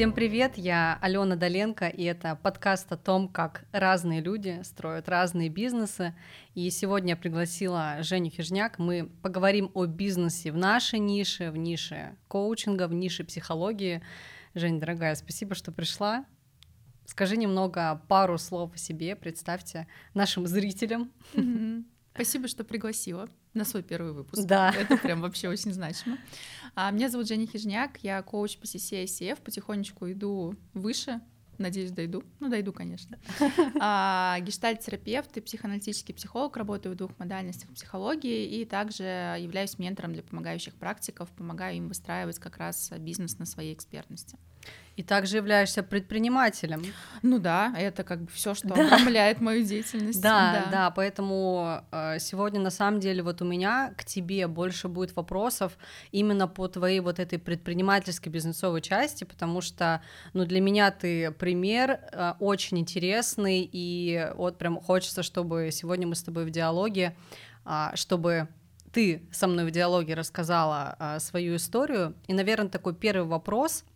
Всем привет, я Алена Доленко, и это подкаст о том, как разные люди строят разные бизнесы. И сегодня я пригласила Женю Хижняк. Мы поговорим о бизнесе в нашей нише, в нише коучинга, в нише психологии. Жень, дорогая, спасибо, что пришла. Скажи немного, пару слов о себе, представьте нашим зрителям. Спасибо, что пригласила на свой первый выпуск. Да. Это прям вообще очень значимо. А, меня зовут Женя Хижняк, я коуч по CC ICF, потихонечку иду выше, надеюсь, дойду. Ну, дойду, конечно. А, гештальт-терапевт и психоаналитический психолог, работаю в двух модальностях психологии и также являюсь ментором для помогающих практиков, помогаю им выстраивать как раз бизнес на своей экспертности. И также являешься предпринимателем. Ну да, это как бы все, что да. обрамляет мою деятельность. Да, да, да, поэтому э, сегодня на самом деле вот у меня к тебе больше будет вопросов именно по твоей вот этой предпринимательской бизнесовой части, потому что, ну, для меня ты пример э, очень интересный, и вот прям хочется, чтобы сегодня мы с тобой в диалоге, а, чтобы ты со мной в диалоге рассказала а, свою историю. И, наверное, такой первый вопрос —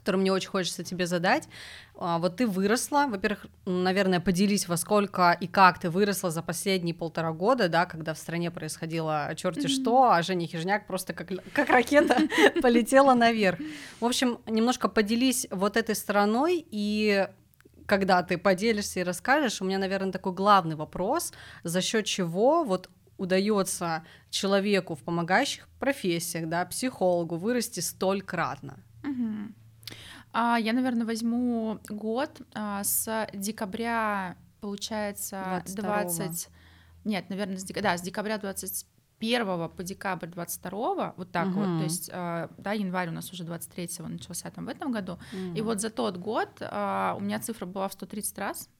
который мне очень хочется тебе задать. А, вот ты выросла, во-первых, наверное, поделись, во сколько и как ты выросла за последние полтора года, да, когда в стране происходило черти mm-hmm. что, а Женя Хижняк просто как, как ракета полетела наверх. В общем, немножко поделись вот этой стороной, и когда ты поделишься и расскажешь, у меня, наверное, такой главный вопрос, за счет чего вот удается человеку в помогающих профессиях, да, психологу вырасти столь кратно? А, я, наверное, возьму год а, с декабря, получается, 22 20... Нет, наверное, с, дек... да, с декабря 21 по декабрь 22 вот так угу. вот, то есть, э, да, январь у нас уже 23-го начался там в этом году, угу. и вот за тот год э, у меня цифра была в 130 раз, а,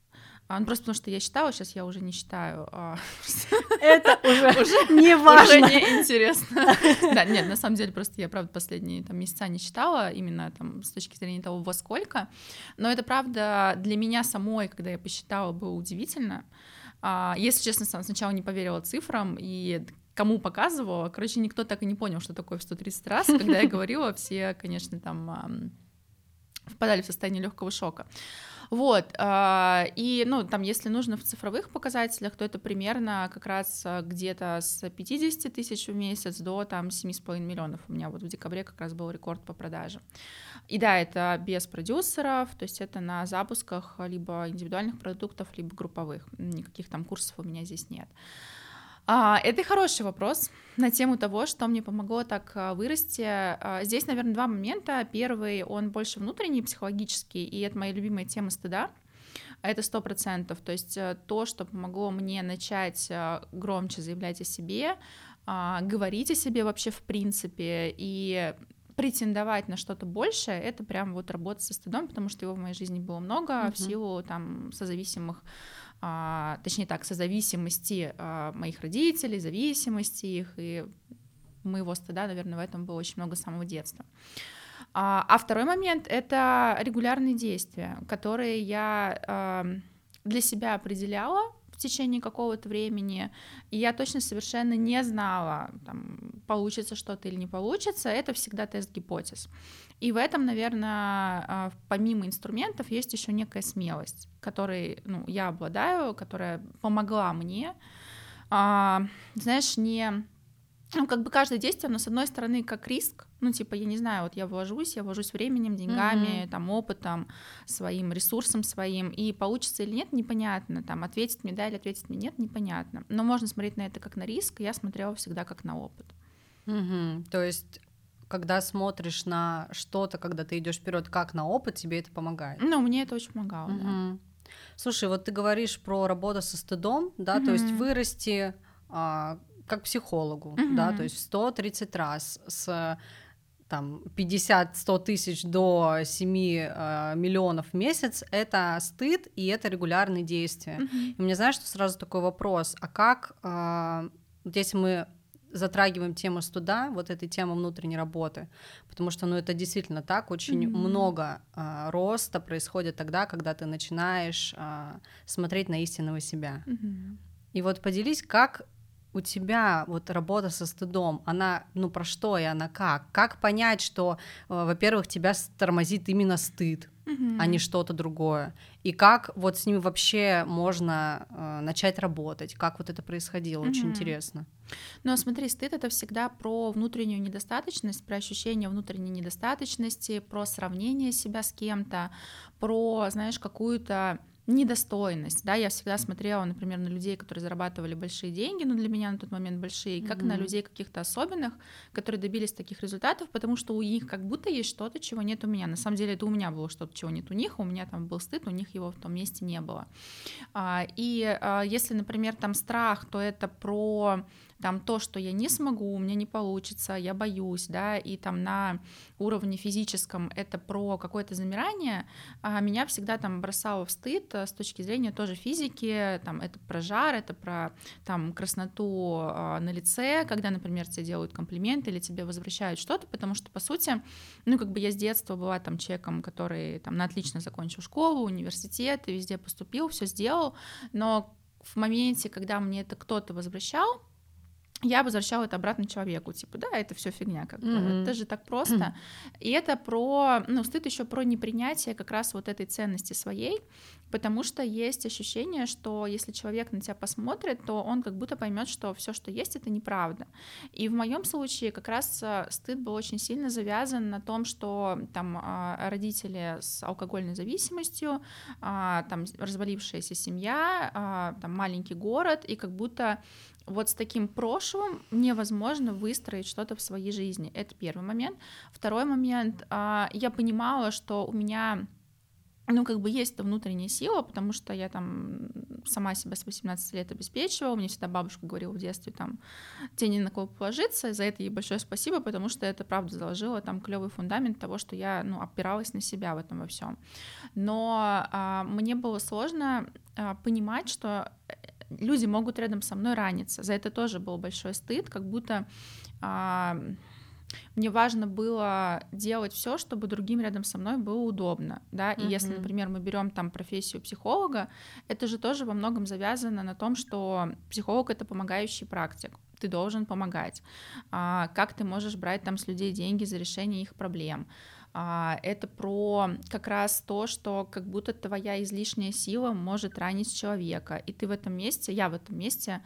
ну, просто потому что я считала, сейчас я уже не считаю. А, Это уже не важно. Уже не интересно. Да, нет, на самом деле просто я, правда, последние там месяца не считала, именно там с точки зрения того, во сколько. Но это, правда, для меня самой, когда я посчитала, было удивительно. А, если честно, сначала не поверила цифрам, и кому показывала, короче, никто так и не понял, что такое в 130 раз. Когда я говорила, все, конечно, там впадали в состояние легкого шока. Вот, а, и, ну, там, если нужно в цифровых показателях, то это примерно как раз а, где-то с 50 тысяч в месяц до там 7,5 миллионов. У меня вот в декабре как раз был рекорд по продаже. И да, это без продюсеров, то есть это на запусках либо индивидуальных продуктов, либо групповых. Никаких там курсов у меня здесь нет. А, это хороший вопрос на тему того, что мне помогло так а, вырасти. А, здесь, наверное, два момента. Первый, он больше внутренний, психологический, и это моя любимая тема стыда. Это сто процентов. То есть э, то, что помогло мне начать э, громче заявлять о себе, говорить о себе вообще в принципе и претендовать на что-то большее, это прям вот работа со стыдом, потому что его в моей жизни было много mm-hmm. в силу там созависимых а, точнее так, созависимости а, моих родителей, зависимости их, и моего стыда, наверное, в этом было очень много с самого детства. А, а второй момент — это регулярные действия, которые я а, для себя определяла течение какого-то времени, и я точно совершенно не знала, там, получится что-то или не получится, это всегда тест гипотез. И в этом, наверное, а, помимо инструментов есть еще некая смелость, которой ну, я обладаю, которая помогла мне, а, знаешь, не ну, как бы каждое действие, оно, с одной стороны, как риск, ну, типа, я не знаю, вот я вложусь, я вложусь временем, деньгами, mm-hmm. там, опытом, своим ресурсом своим, и получится или нет, непонятно, там, ответит мне да или ответит мне нет, непонятно, но можно смотреть на это как на риск, я смотрела всегда как на опыт. Mm-hmm. То есть когда смотришь на что-то, когда ты идешь вперед, как на опыт, тебе это помогает. Ну, мне это очень помогало, угу. да. Слушай, вот ты говоришь про работу со стыдом, да, угу. то есть вырасти а, как психологу, угу. да, то есть 130 раз с там 50-100 тысяч до 7 э, миллионов в месяц, это стыд и это регулярные действия. Mm-hmm. И мне знаешь, что сразу такой вопрос, а как, э, вот если мы затрагиваем тему студа, вот этой темы внутренней работы, потому что, ну, это действительно так, очень mm-hmm. много а, роста происходит тогда, когда ты начинаешь а, смотреть на истинного себя. Mm-hmm. И вот поделись, как у тебя вот работа со стыдом, она, ну, про что и она как? Как понять, что, э, во-первых, тебя тормозит именно стыд, mm-hmm. а не что-то другое? И как вот с ними вообще можно э, начать работать? Как вот это происходило? Mm-hmm. Очень интересно. Но смотри, стыд это всегда про внутреннюю недостаточность, про ощущение внутренней недостаточности, про сравнение себя с кем-то, про, знаешь, какую-то недостойность, да, я всегда смотрела, например, на людей, которые зарабатывали большие деньги, ну, для меня на тот момент большие, как mm-hmm. на людей каких-то особенных, которые добились таких результатов, потому что у них как будто есть что-то, чего нет у меня. На самом деле это у меня было что-то, чего нет у них, у меня там был стыд, у них его в том месте не было. А, и а, если, например, там страх, то это про там то, что я не смогу, у меня не получится, я боюсь, да, и там на уровне физическом это про какое-то замирание, а меня всегда там бросало в стыд э, с точки зрения тоже физики, там это про жар, это про там красноту э, на лице, когда, например, тебе делают комплименты или тебе возвращают что-то, потому что, по сути, ну, как бы я с детства была там человеком, который там на отлично закончил школу, университет, и везде поступил, все сделал, но в моменте, когда мне это кто-то возвращал, я возвращала это обратно человеку, типа, да, это все фигня, как mm-hmm. это же так просто. Mm-hmm. И это про, ну, стыд еще про непринятие как раз вот этой ценности своей, потому что есть ощущение, что если человек на тебя посмотрит, то он как будто поймет, что все, что есть, это неправда. И в моем случае как раз э, стыд был очень сильно завязан на том, что там а, родители с алкогольной зависимостью, а, там развалившаяся семья, а, там маленький город, и как будто вот с таким прошлым невозможно выстроить что-то в своей жизни. Это первый момент. Второй момент, я понимала, что у меня ну, как бы есть эта внутренняя сила, потому что я там сама себя с 18 лет обеспечивала, мне всегда бабушка говорила в детстве, там, тебе не на кого положиться, за это ей большое спасибо, потому что это, правда, заложило там клевый фундамент того, что я, ну, опиралась на себя в этом во всем. Но а, мне было сложно а, понимать, что люди могут рядом со мной раниться. За это тоже был большой стыд, как будто а, мне важно было делать все, чтобы другим рядом со мной было удобно, да, и uh-huh. если, например, мы берем там профессию психолога, это же тоже во многом завязано на том, что психолог это помогающий практик, ты должен помогать, а, как ты можешь брать там с людей деньги за решение их проблем, а, это про как раз то, что как будто твоя излишняя сила может ранить человека, и ты в этом месте, я в этом месте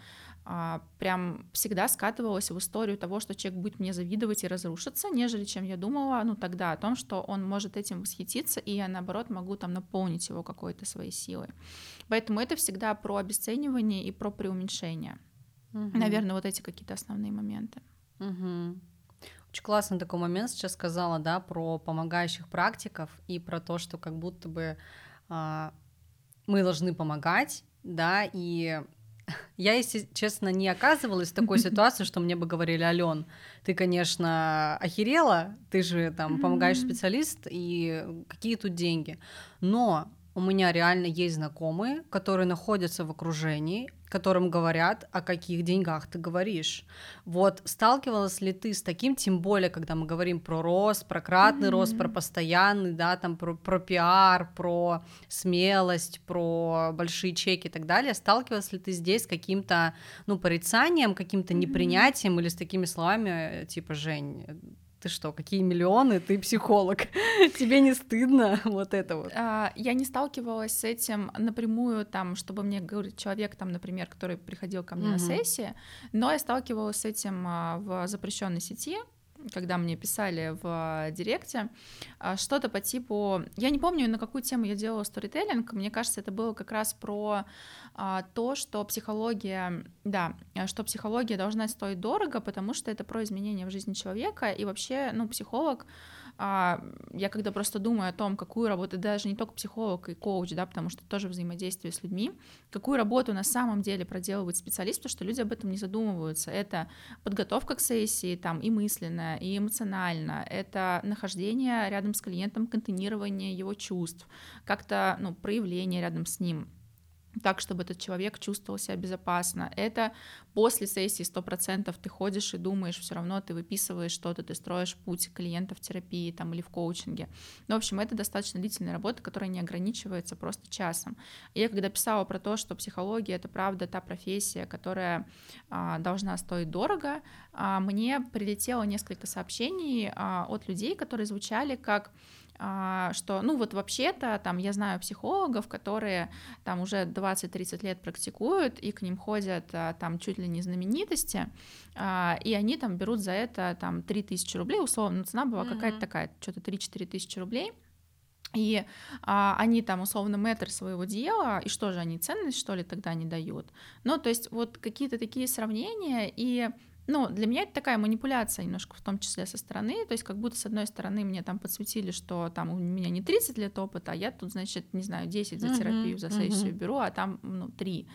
прям всегда скатывалась в историю того, что человек будет мне завидовать и разрушиться, нежели чем я думала, ну тогда о том, что он может этим восхититься, и я наоборот могу там наполнить его какой-то своей силой. Поэтому это всегда про обесценивание и про преуменьшение. Угу. Наверное, вот эти какие-то основные моменты. Угу. Очень классный такой момент сейчас сказала, да, про помогающих практиков и про то, что как будто бы э, мы должны помогать, да, и я, если честно, не оказывалась в такой ситуации, что мне бы говорили, Ален, ты, конечно, охерела, ты же там помогаешь специалист, и какие тут деньги. Но у меня реально есть знакомые, которые находятся в окружении, которым говорят, о каких деньгах ты говоришь. Вот сталкивалась ли ты с таким, тем более, когда мы говорим про рост, про кратный mm-hmm. рост, про постоянный, да, там про, про пиар, про смелость, про большие чеки и так далее, сталкивалась ли ты здесь с каким-то, ну, порицанием, каким-то mm-hmm. непринятием или с такими словами, типа, Жень, ты что, какие миллионы, ты психолог, тебе не стыдно, вот это вот. А, я не сталкивалась с этим напрямую, там, чтобы мне говорить человек, там, например, который приходил ко мне на сессии, но я сталкивалась с этим а, в запрещенной сети, когда мне писали в директе, а, что-то по типу... Я не помню, на какую тему я делала сторителлинг, мне кажется, это было как раз про а, то, что психология, да, что психология должна стоить дорого, потому что это про изменения в жизни человека, и вообще, ну, психолог я когда просто думаю о том, какую работу, даже не только психолог и коуч, да, потому что тоже взаимодействие с людьми, какую работу на самом деле проделывает специалист, потому что люди об этом не задумываются. Это подготовка к сессии, там, и мысленно, и эмоционально, это нахождение рядом с клиентом, контейнирование его чувств, как-то, ну, проявление рядом с ним, так, чтобы этот человек чувствовал себя безопасно. Это после сессии 100% ты ходишь и думаешь, все равно ты выписываешь что-то, ты строишь путь клиента в терапии там, или в коучинге. Ну, в общем, это достаточно длительная работа, которая не ограничивается просто часом. Я когда писала про то, что психология — это правда та профессия, которая а, должна стоить дорого, а, мне прилетело несколько сообщений а, от людей, которые звучали как что, ну вот вообще-то там я знаю психологов, которые там уже 20-30 лет практикуют, и к ним ходят а, там чуть ли не знаменитости, а, и они там берут за это там 3000 рублей, условно, ну, цена была mm-hmm. какая-то такая, что-то 3-4 тысячи рублей, и а, они там условно метр своего дела, и что же они ценность что ли тогда не дают? Ну, то есть вот какие-то такие сравнения, и ну, для меня это такая манипуляция немножко, в том числе со стороны, то есть как будто с одной стороны мне там подсветили, что там у меня не 30 лет опыта, а я тут, значит, не знаю, 10 за терапию, за сессию uh-huh. беру, а там, ну, 3.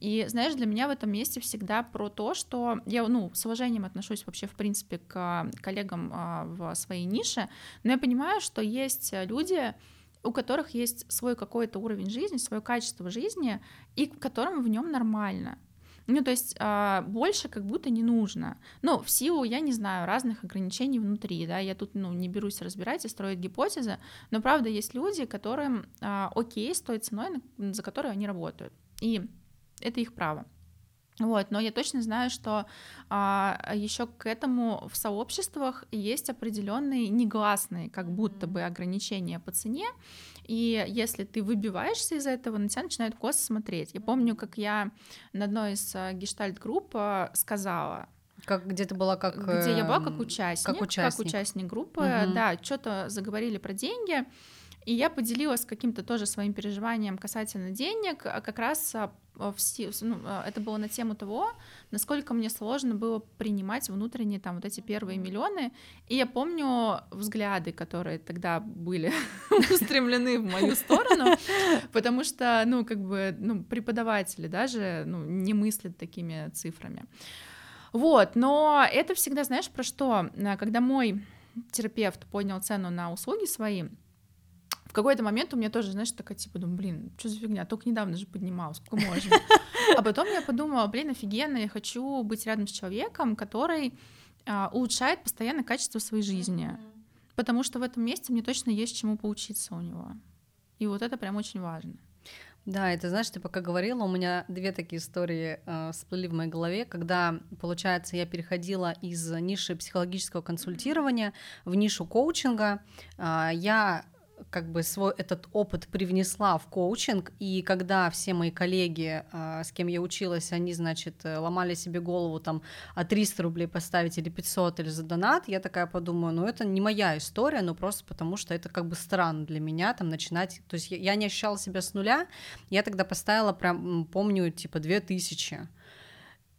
И, знаешь, для меня в этом месте всегда про то, что я, ну, с уважением отношусь вообще, в принципе, к коллегам а, в своей нише, но я понимаю, что есть люди, у которых есть свой какой-то уровень жизни, свое качество жизни, и которым в нем нормально. Ну, то есть а, больше как будто не нужно. Ну, в силу, я не знаю, разных ограничений внутри, да, я тут, ну, не берусь разбирать и строить гипотезы, но правда есть люди, которым а, окей с той ценой, за которую они работают, и это их право. Вот, но я точно знаю, что а, еще к этому в сообществах есть определенные негласные, как будто бы ограничения по цене, и если ты выбиваешься из этого, на тебя начинают косо смотреть. Я помню, как я на одной из а, гештальт-групп а, сказала, как где ты была как где я была как участник, как участник, как участник группы, угу. да, что-то заговорили про деньги, и я поделилась каким-то тоже своим переживанием касательно денег, а как раз в, ну, это было на тему того, насколько мне сложно было принимать внутренние там вот эти первые миллионы. И я помню взгляды, которые тогда были устремлены в мою сторону, потому что, ну, как бы, ну, преподаватели даже, ну, не мыслят такими цифрами. Вот, но это всегда, знаешь, про что? Когда мой терапевт поднял цену на услуги свои, в какой-то момент у меня тоже, знаешь, такая, типа, думаю, блин, что за фигня, только недавно же поднимал, сколько можно. А потом я подумала, блин, офигенно, я хочу быть рядом с человеком, который а, улучшает постоянно качество своей жизни. Потому что в этом месте мне точно есть чему поучиться у него. И вот это прям очень важно. Да, это знаешь, ты пока говорила, у меня две такие истории э, всплыли в моей голове, когда, получается, я переходила из ниши психологического консультирования в нишу коучинга. Э, я как бы свой этот опыт привнесла в коучинг, и когда все мои коллеги, а, с кем я училась, они, значит, э, ломали себе голову там, а 300 рублей поставить или 500 или за донат, я такая подумаю, ну это не моя история, ну просто потому что это как бы странно для меня там начинать, то есть я, я не ощущала себя с нуля, я тогда поставила прям, помню, типа 2000,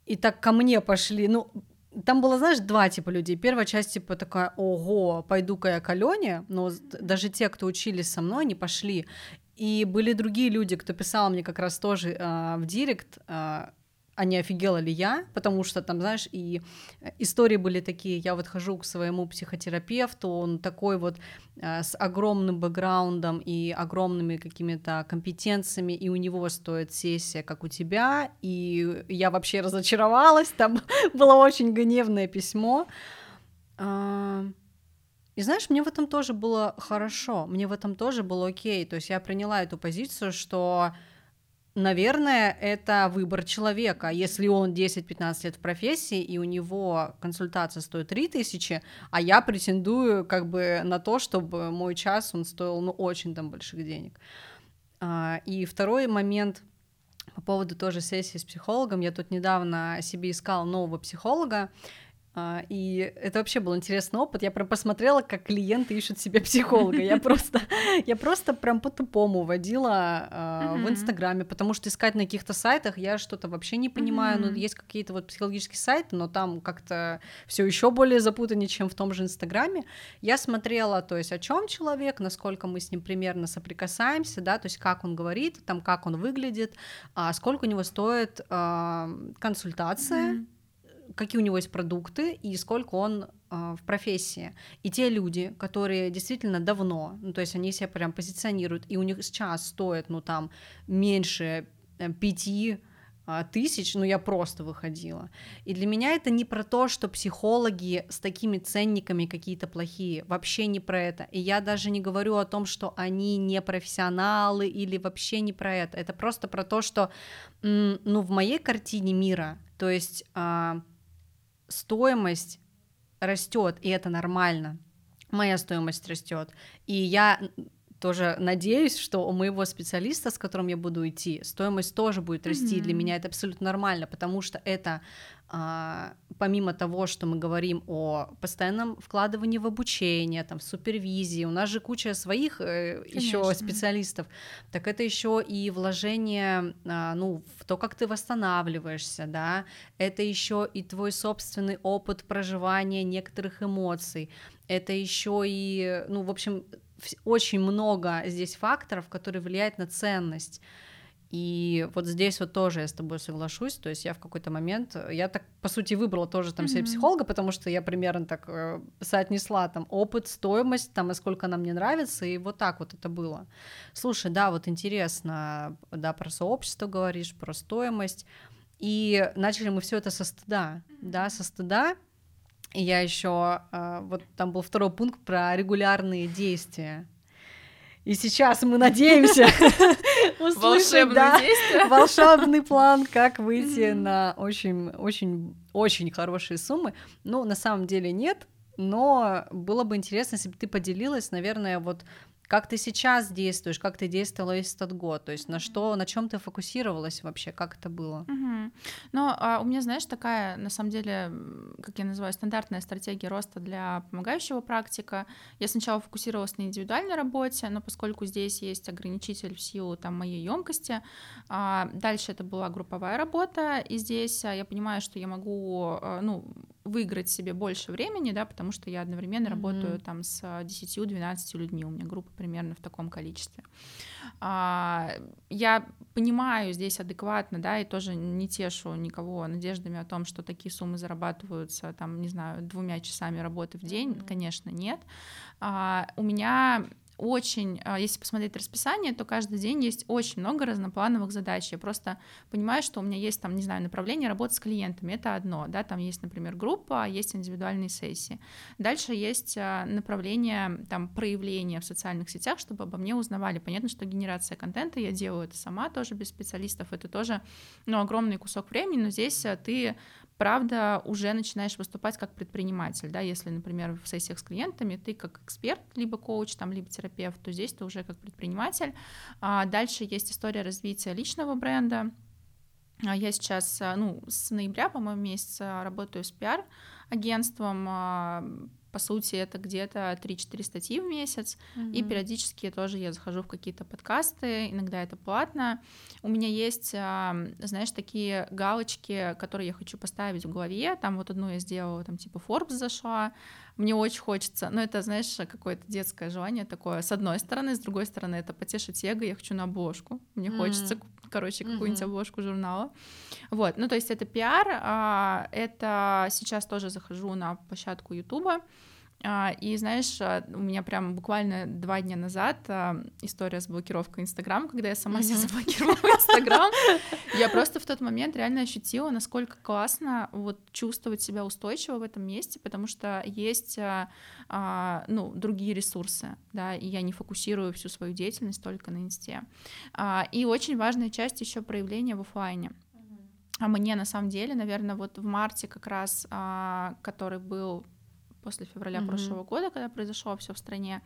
и так ко мне пошли, ну, там было, знаешь, два типа людей. Первая часть типа такая, ого, пойду-ка я к Алене, но даже те, кто учились со мной, не пошли. И были другие люди, кто писал мне как раз тоже э, в директ, э, а не офигела ли я, потому что там, знаешь, и истории были такие, я вот хожу к своему психотерапевту, он такой вот э, с огромным бэкграундом и огромными какими-то компетенциями, и у него стоит сессия, как у тебя, и я вообще разочаровалась, там было очень гневное письмо. А, и знаешь, мне в этом тоже было хорошо, мне в этом тоже было окей, то есть я приняла эту позицию, что Наверное, это выбор человека. Если он 10-15 лет в профессии, и у него консультация стоит 3000, а я претендую как бы на то, чтобы мой час, он стоил, ну, очень там больших денег. А, и второй момент по поводу тоже сессии с психологом. Я тут недавно себе искала нового психолога, и это вообще был интересный опыт. Я прям посмотрела, как клиенты ищут себе психолога. Я просто, я просто прям по-тупому водила uh, в Инстаграме, потому что искать на каких-то сайтах я что-то вообще не понимаю. Ну, есть какие-то вот психологические сайты, но там как-то все еще более запутаннее, чем в том же Инстаграме. Я смотрела, то есть, о чем человек, насколько мы с ним примерно соприкасаемся, да, то есть, как он говорит, там, как он выглядит, а сколько у него стоит а, консультация. Какие у него есть продукты и сколько он э, в профессии. И те люди, которые действительно давно, ну, то есть они себя прям позиционируют, и у них сейчас стоит, ну, там, меньше пяти а, тысяч, ну я просто выходила. И для меня это не про то, что психологи с такими ценниками какие-то плохие, вообще не про это. И я даже не говорю о том, что они не профессионалы или вообще не про это. Это просто про то, что, ну, в моей картине мира, то есть а, стоимость растет, и это нормально. Моя стоимость растет. И я тоже надеюсь, что у моего специалиста, с которым я буду идти, стоимость тоже будет расти. Mm-hmm. Для меня это абсолютно нормально, потому что это а, помимо того, что мы говорим о постоянном вкладывании в обучение, там, в супервизии, у нас же куча своих э, еще специалистов, так это еще и вложение, а, ну, в то, как ты восстанавливаешься, да, это еще и твой собственный опыт проживания некоторых эмоций, это еще и, ну, в общем, очень много здесь факторов, которые влияют на ценность. И вот здесь вот тоже я с тобой соглашусь, то есть я в какой-то момент, я так, по сути, выбрала тоже там себе mm-hmm. психолога, потому что я примерно так э, соотнесла там опыт, стоимость, там, и сколько нам не нравится, и вот так вот это было. Слушай, да, вот интересно, да, про сообщество говоришь, про стоимость, и начали мы все это со стыда, да, со стыда, и я еще, э, вот там был второй пункт про регулярные действия. И сейчас мы надеемся услышать да, волшебный план, как выйти на очень, очень, очень хорошие суммы. Ну, на самом деле нет, но было бы интересно, если бы ты поделилась, наверное, вот как ты сейчас действуешь, как ты действовала весь этот год, то есть на что, на чем ты фокусировалась вообще, как это было? Угу. Ну, а у меня, знаешь, такая, на самом деле, как я называю, стандартная стратегия роста для помогающего практика. Я сначала фокусировалась на индивидуальной работе, но поскольку здесь есть ограничитель в силу там моей емкости, а дальше это была групповая работа, и здесь а, я понимаю, что я могу, а, ну, выиграть себе больше времени, да, потому что я одновременно mm-hmm. работаю там с 10-12 людьми, у меня группа примерно в таком количестве. А, я понимаю здесь адекватно, да, и тоже не тешу никого надеждами о том, что такие суммы зарабатываются, там, не знаю, двумя часами работы в день, mm-hmm. конечно, нет. А, у меня очень, а, если посмотреть расписание, то каждый день есть очень много разноплановых задач. Я просто понимаю, что у меня есть там, не знаю, направление работы с клиентами, это одно, да, там есть, например, группа, есть индивидуальные сессии. Дальше есть а, направление там проявления в социальных сетях, чтобы обо мне узнавали. Понятно, что генерация контента я делаю это сама тоже без специалистов, это тоже, ну, огромный кусок времени, но здесь а, ты правда, уже начинаешь выступать как предприниматель, да, если, например, в сессиях с клиентами ты как эксперт, либо коуч, там, либо терапевт, то здесь ты уже как предприниматель. А дальше есть история развития личного бренда, а я сейчас, ну, с ноября, по-моему, месяца работаю с пиар-агентством, а, по сути, это где-то 3-4 статьи в месяц, mm-hmm. и периодически тоже я захожу в какие-то подкасты, иногда это платно. У меня есть, знаешь, такие галочки, которые я хочу поставить в голове, там вот одну я сделала, там типа Forbes зашла, мне очень хочется, но это, знаешь, какое-то детское желание такое, с одной стороны, с другой стороны, это потешить эго, я хочу на обложку, мне mm-hmm. хочется, короче, какую-нибудь mm-hmm. обложку журнала, вот, ну, то есть это пиар, а, это сейчас тоже захожу на площадку Ютуба, и знаешь, а, у меня прям буквально два дня назад а, история с блокировкой Инстаграм, когда я сама себя заблокировала Инстаграм, я просто в тот момент реально ощутила, насколько классно вот чувствовать себя устойчиво в этом месте, потому что есть ну, другие ресурсы, да, и я не фокусирую всю свою деятельность только на Инсте. И очень важная часть еще проявления в офлайне. А мне на самом деле, наверное, вот в марте как раз, который был после февраля mm-hmm. прошлого года, когда произошло все в стране,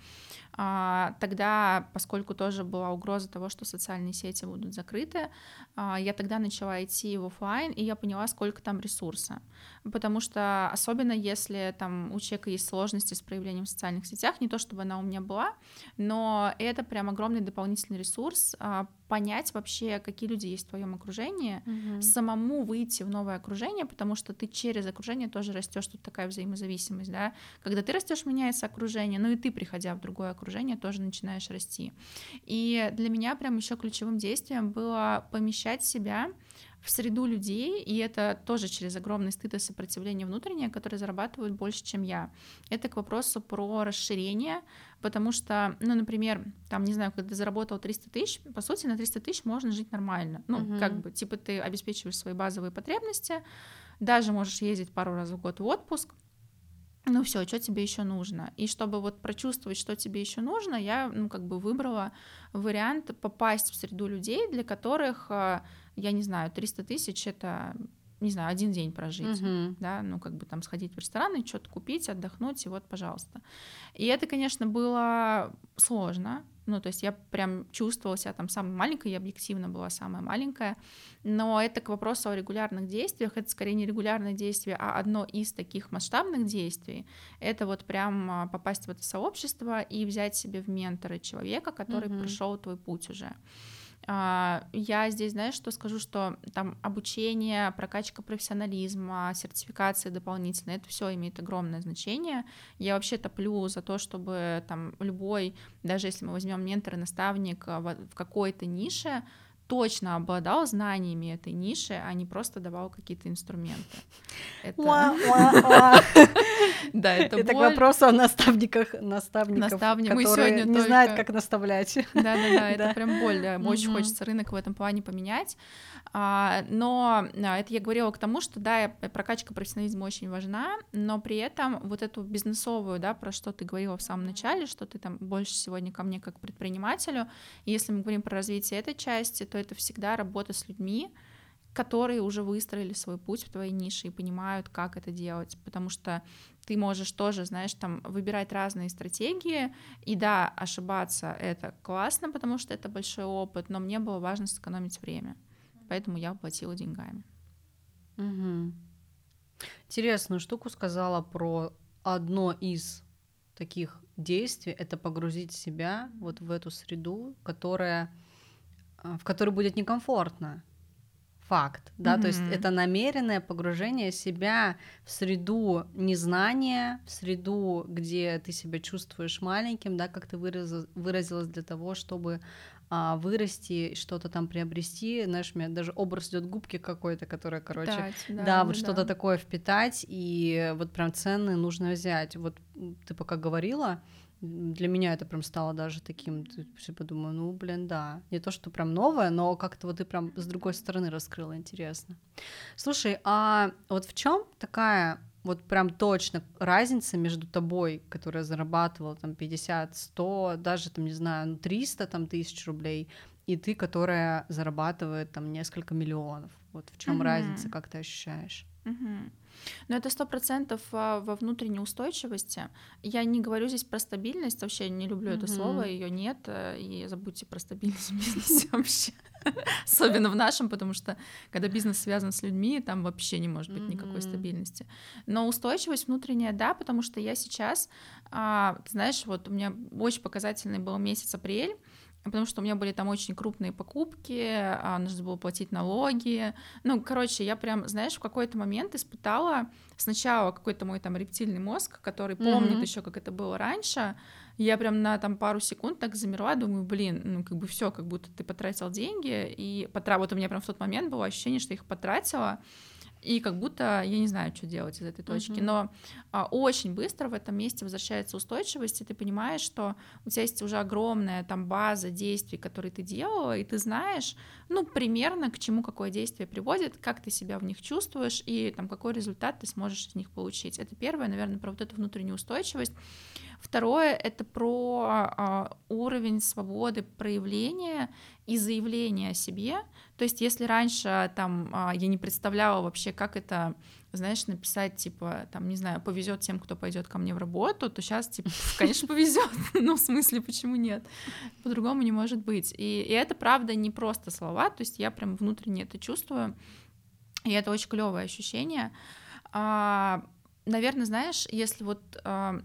а, тогда, поскольку тоже была угроза того, что социальные сети будут закрыты, а, я тогда начала идти в офлайн, и я поняла, сколько там ресурса. Потому что особенно если там у человека есть сложности с проявлением в социальных сетях, не то чтобы она у меня была, но это прям огромный дополнительный ресурс а, понять вообще, какие люди есть в твоем окружении, угу. самому выйти в новое окружение, потому что ты через окружение тоже растешь, тут такая взаимозависимость, да, когда ты растешь, меняется окружение, ну и ты, приходя в другое окружение, тоже начинаешь расти. И для меня прям еще ключевым действием было помещать себя в среду людей, и это тоже через огромный стыд и сопротивление внутреннее, которые зарабатывают больше, чем я. Это к вопросу про расширение, потому что, ну, например, там, не знаю, когда ты заработал 300 тысяч, по сути, на 300 тысяч можно жить нормально. Ну, угу. как бы, типа, ты обеспечиваешь свои базовые потребности, даже можешь ездить пару раз в год в отпуск, ну все, что тебе еще нужно? И чтобы вот прочувствовать, что тебе еще нужно, я, ну, как бы выбрала вариант попасть в среду людей, для которых, э, я не знаю, 300 тысяч — это не знаю, один день прожить, uh-huh. да, ну, как бы там сходить в ресторан и что-то купить, отдохнуть, и вот, пожалуйста. И это, конечно, было сложно, ну, то есть я прям чувствовала себя там самой маленькой, я объективно была самая маленькая, но это к вопросу о регулярных действиях, это скорее не регулярное действие, а одно из таких масштабных действий, это вот прям а, попасть в это сообщество и взять себе в менторы человека, который uh-huh. прошел твой путь уже. А, я здесь, знаешь, что скажу, что там обучение, прокачка профессионализма, сертификации дополнительные, это все имеет огромное значение. Я вообще топлю за то, чтобы там любой, даже если мы возьмем ментор и наставник в какой-то нише, точно обладал знаниями этой ниши, а не просто давал какие-то инструменты. Да, это Это к вопросу о наставниках, наставников, которые не знают, как наставлять. Да-да-да, это прям боль, очень хочется рынок в этом плане поменять. А, но а, это я говорила к тому, что да, прокачка профессионализма очень важна, но при этом вот эту бизнесовую, да, про что ты говорила в самом начале, что ты там больше сегодня ко мне как предпринимателю, если мы говорим про развитие этой части, то это всегда работа с людьми, которые уже выстроили свой путь в твоей нише и понимают, как это делать, потому что ты можешь тоже, знаешь, там выбирать разные стратегии, и да, ошибаться это классно, потому что это большой опыт, но мне было важно сэкономить время поэтому я оплатила деньгами. Угу. Интересную штуку сказала про одно из таких действий, это погрузить себя вот в эту среду, которая, в которой будет некомфортно. Факт, да, mm-hmm. то есть это намеренное погружение себя в среду незнания, в среду, где ты себя чувствуешь маленьким, да, как ты выразил, выразилась для того, чтобы а, вырасти, что-то там приобрести. Знаешь, у меня даже образ идет губки какой-то, которая, короче, впитать, да, да, вот да. что-то такое впитать, и вот прям ценные нужно взять. Вот ты пока говорила, для меня это прям стало даже таким, ты подумаю, ну, блин, да, не то, что прям новое, но как-то вот ты прям с другой стороны раскрыла, интересно. Слушай, а вот в чем такая вот прям точно разница между тобой, которая зарабатывала там 50, 100, даже там, не знаю, 300 ну, там тысяч рублей, и ты, которая зарабатывает там несколько миллионов. Вот в чем mm-hmm. разница, как ты ощущаешь? Но это сто процентов а, во внутренней устойчивости. Я не говорю здесь про стабильность, вообще не люблю это слово, ее нет, э, и забудьте про стабильность в бизнесе вообще. Особенно в нашем, потому что когда бизнес связан с людьми, там вообще не может быть никакой стабильности. Но устойчивость внутренняя, да, потому что я сейчас, а, знаешь, вот у меня очень показательный был месяц апрель, потому что у меня были там очень крупные покупки, а, нужно было платить налоги. Ну, короче, я прям, знаешь, в какой-то момент испытала сначала какой-то мой там рептильный мозг, который помнит mm-hmm. еще, как это было раньше. Я прям на там пару секунд так замерла, думаю, блин, ну как бы все, как будто ты потратил деньги, и потра... вот у меня прям в тот момент было ощущение, что их потратила, и как будто я не знаю, что делать из этой точки. Uh-huh. Но а, очень быстро в этом месте возвращается устойчивость, и ты понимаешь, что у тебя есть уже огромная там база действий, которые ты делала, и ты знаешь, ну, примерно к чему какое действие приводит, как ты себя в них чувствуешь, и там какой результат ты сможешь из них получить. Это первое, наверное, про вот эту внутреннюю устойчивость. Второе — это про а, уровень свободы проявления и заявления о себе. То есть если раньше там а, я не представляла вообще, как это, знаешь, написать, типа, там, не знаю, повезет тем, кто пойдет ко мне в работу, то сейчас, типа, конечно, повезет. Ну, в смысле, почему нет? По-другому не может быть. И, и это, правда, не просто слова, то есть я прям внутренне это чувствую, и это очень клевое ощущение. А, наверное, знаешь, если вот а,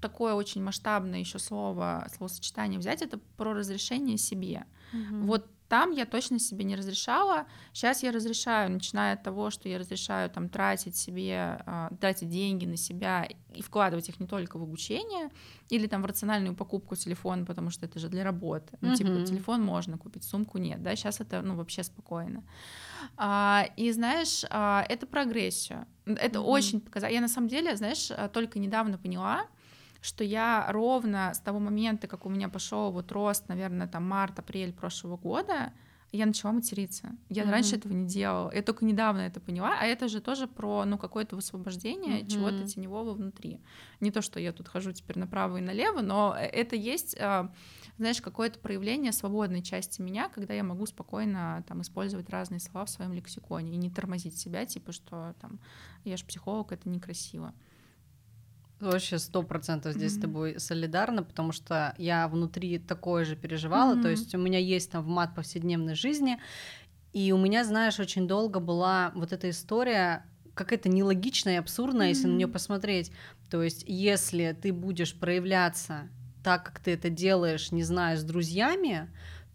такое очень масштабное еще слово, словосочетание взять, это про разрешение себе. Угу. Вот Там я точно себе не разрешала. Сейчас я разрешаю, начиная от того, что я разрешаю там тратить себе, э, тратить деньги на себя и вкладывать их не только в обучение или там в рациональную покупку телефона, потому что это же для работы. Ну, mm-hmm. типа, телефон можно купить, сумку нет, да, сейчас это, ну, вообще спокойно. А, и знаешь, а, это прогрессию. Это mm-hmm. очень показательно. Я на самом деле, знаешь, только недавно поняла, что я ровно с того момента, как у меня пошел вот рост, наверное, там март-апрель прошлого года, я начала материться. Я mm-hmm. раньше этого не делала. Я только недавно это поняла, а это же тоже про ну какое-то высвобождение mm-hmm. чего-то теневого внутри. Не то, что я тут хожу теперь направо и налево, но это есть, а, знаешь, какое-то проявление свободной части меня, когда я могу спокойно там использовать разные слова в своем лексиконе и не тормозить себя, типа что там я же психолог, это некрасиво. Вообще сто процентов здесь mm-hmm. с тобой солидарна, потому что я внутри такое же переживала, mm-hmm. то есть у меня есть там в мат повседневной жизни, и у меня, знаешь, очень долго была вот эта история какая-то нелогичная и абсурдная, mm-hmm. если на нее посмотреть. То есть, если ты будешь проявляться так, как ты это делаешь, не знаю, с друзьями,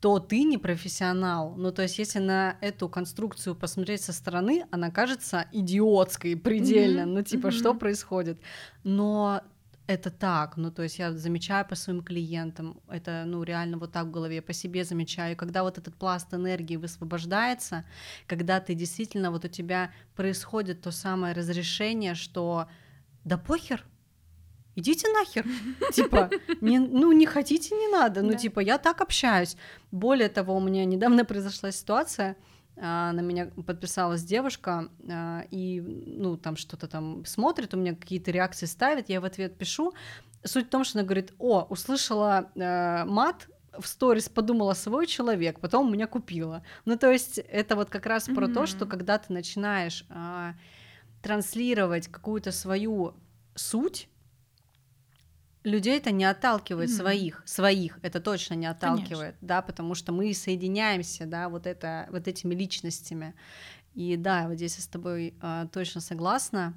то ты не профессионал. Ну, то есть, если на эту конструкцию посмотреть со стороны, она кажется идиотской предельно. Mm-hmm. Ну, типа, mm-hmm. что происходит? Но это так, ну, то есть я замечаю по своим клиентам, это, ну, реально вот так в голове, по себе замечаю, когда вот этот пласт энергии высвобождается, когда ты действительно, вот у тебя происходит то самое разрешение, что да похер, идите нахер. Типа, не, ну не хотите, не надо. Ну, типа, я так общаюсь. Более того, у меня недавно произошла ситуация, а, на меня подписалась девушка, а, и, ну, там что-то там смотрит, у меня какие-то реакции ставит, я в ответ пишу. Суть в том, что она говорит, о, услышала э, мат, в сторис подумала свой человек, потом у меня купила. Ну, то есть это вот как раз mm-hmm. про то, что когда ты начинаешь э, транслировать какую-то свою суть, людей это не отталкивает mm-hmm. своих, своих это точно не отталкивает, Конечно. да, потому что мы соединяемся, да, вот это, вот этими личностями. И да, вот здесь я с тобой а, точно согласна.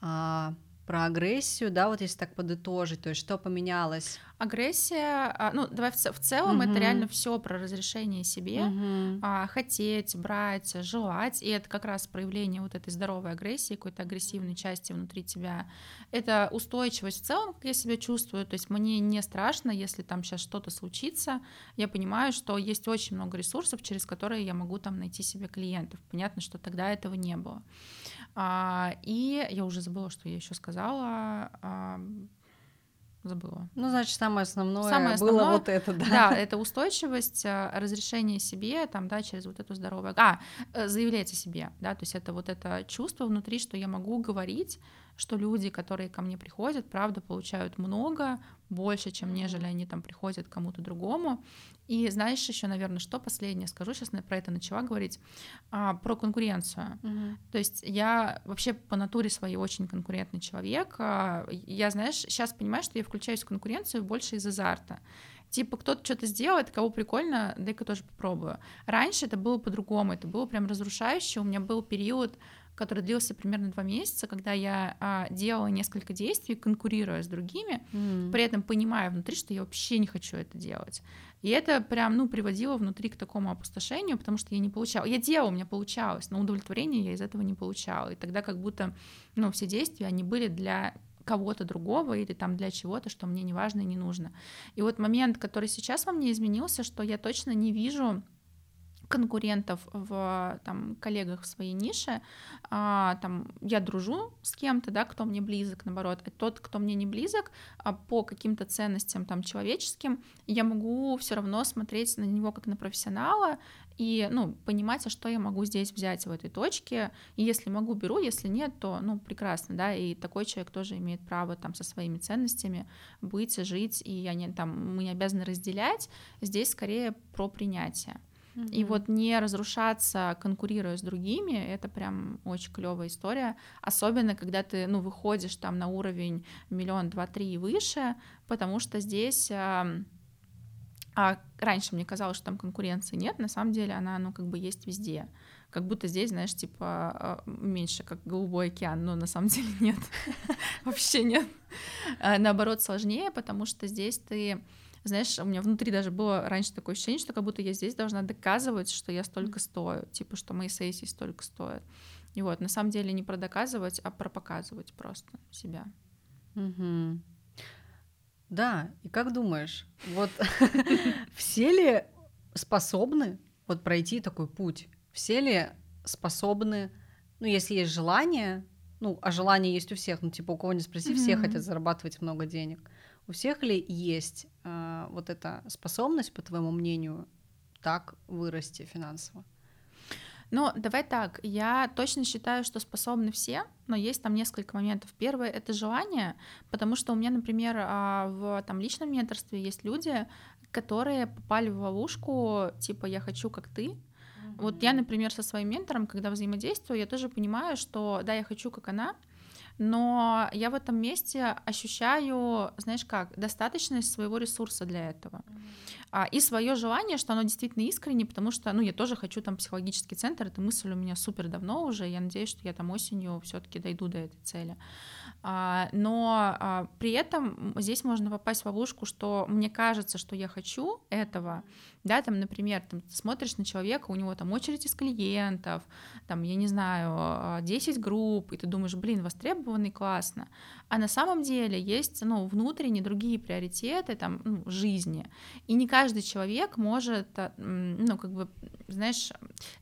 А, про агрессию, да, вот если так подытожить, то есть что поменялось? Агрессия, а, ну давай в, в целом угу. это реально все про разрешение себе, угу. хотеть, брать, желать, и это как раз проявление вот этой здоровой агрессии, какой-то агрессивной части внутри тебя. Это устойчивость в целом, как я себя чувствую, то есть мне не страшно, если там сейчас что-то случится, я понимаю, что есть очень много ресурсов, через которые я могу там найти себе клиентов. Понятно, что тогда этого не было. А, и я уже забыла, что я еще сказала. А, забыла. Ну, значит, самое основное, самое основное было вот это, да. Да, это устойчивость, а, разрешение себе, там, да, через вот эту здоровую... А, э, заявлять о себе, да, то есть это вот это чувство внутри, что я могу говорить, что люди, которые ко мне приходят, правда, получают много, больше, чем нежели они там приходят к кому-то другому. И знаешь еще, наверное, что последнее скажу, сейчас про это начала говорить, а, про конкуренцию. Угу. То есть я вообще по натуре своей очень конкурентный человек. А, я, знаешь, сейчас понимаю, что я включаюсь в конкуренцию больше из азарта. Типа кто-то что-то сделает, кого прикольно, дай-ка тоже попробую. Раньше это было по-другому, это было прям разрушающе. У меня был период который длился примерно два месяца, когда я а, делала несколько действий, конкурируя с другими, mm. при этом понимая внутри, что я вообще не хочу это делать. И это прям, ну, приводило внутри к такому опустошению, потому что я не получала. Я делала, у меня получалось, но удовлетворение я из этого не получала. И тогда как будто, ну, все действия, они были для кого-то другого или там для чего-то, что мне не важно и не нужно. И вот момент, который сейчас во мне изменился, что я точно не вижу конкурентов в там, коллегах в своей нише, а, там, я дружу с кем-то, да, кто мне близок, наоборот, а тот, кто мне не близок, а по каким-то ценностям там человеческим, я могу все равно смотреть на него как на профессионала и, ну, понимать, а что я могу здесь взять в этой точке, и если могу, беру, если нет, то, ну, прекрасно, да, и такой человек тоже имеет право там со своими ценностями быть, жить, и не, там, мы не обязаны разделять, здесь скорее про принятие. Mm-hmm. И вот не разрушаться, конкурируя с другими, это прям очень клевая история. Особенно, когда ты, ну, выходишь там на уровень миллион, два, три и выше, потому что здесь... А раньше мне казалось, что там конкуренции нет, на самом деле она, ну, как бы есть везде. Как будто здесь, знаешь, типа а, меньше, как голубой океан, но на самом деле нет, вообще нет. А, наоборот, сложнее, потому что здесь ты знаешь, у меня внутри даже было раньше такое ощущение, что как будто я здесь должна доказывать, что я столько стою, типа, что мои сессии столько стоят. И вот, на самом деле не про доказывать, а про показывать просто себя. Угу. Да, и как думаешь, вот все ли способны вот пройти такой путь? Все ли способны, ну, если есть желание, ну, а желание есть у всех, ну, типа, у кого не спроси, все хотят зарабатывать много денег. У всех ли есть э, вот эта способность, по твоему мнению, так вырасти финансово? Ну, давай так, я точно считаю, что способны все, но есть там несколько моментов. Первое — это желание, потому что у меня, например, а, в там, личном менторстве есть люди, которые попали в ловушку, типа «я хочу, как ты», вот я, например, со своим ментором, когда взаимодействую, я тоже понимаю, что да, я хочу, как она, но я в этом месте ощущаю, знаешь как, достаточность своего ресурса для этого. А, и свое желание, что оно действительно искренне, потому что, ну, я тоже хочу там психологический центр, эта мысль у меня супер давно уже, я надеюсь, что я там осенью все-таки дойду до этой цели. А, но а, при этом здесь можно попасть в ловушку, что мне кажется, что я хочу этого, да, там, например, там, смотришь на человека, у него там очередь из клиентов, там, я не знаю, 10 групп, и ты думаешь, блин, востребованный, классно, а на самом деле есть, ну, внутренние другие приоритеты, там, ну, жизни, и не каждый человек может, ну, как бы, знаешь,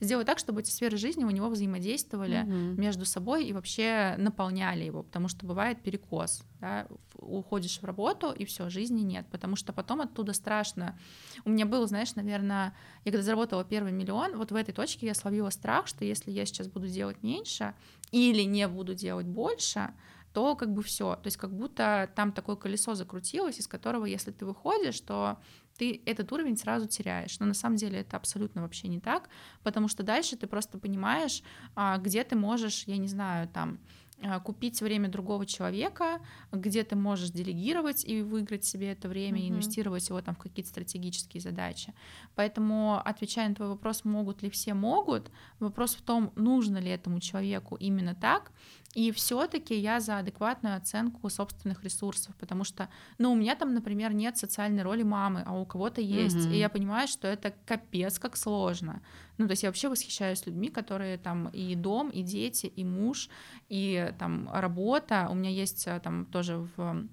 сделать так, чтобы эти сферы жизни у него взаимодействовали mm-hmm. между собой и вообще наполняли его, потому что бывает перекос, да, уходишь в работу, и все, жизни нет, потому что потом оттуда страшно. У меня был, знаешь, наверное, я когда заработала первый миллион, вот в этой точке я словила страх, что если я сейчас буду делать меньше или не буду делать больше, то как бы все, то есть как будто там такое колесо закрутилось, из которого, если ты выходишь, то ты этот уровень сразу теряешь. Но на самом деле это абсолютно вообще не так, потому что дальше ты просто понимаешь, а, где ты можешь, я не знаю, там а, купить время другого человека, где ты можешь делегировать и выиграть себе это время, mm-hmm. и инвестировать его там в какие-то стратегические задачи. Поэтому, отвечая на твой вопрос, могут ли все, могут. Вопрос в том, нужно ли этому человеку именно так. И все-таки я за адекватную оценку собственных ресурсов, потому что, ну, у меня там, например, нет социальной роли мамы, а у кого-то есть. Mm-hmm. И я понимаю, что это капец как сложно. Ну, то есть я вообще восхищаюсь людьми, которые там и дом, и дети, и муж, и там работа. У меня есть э, там тоже в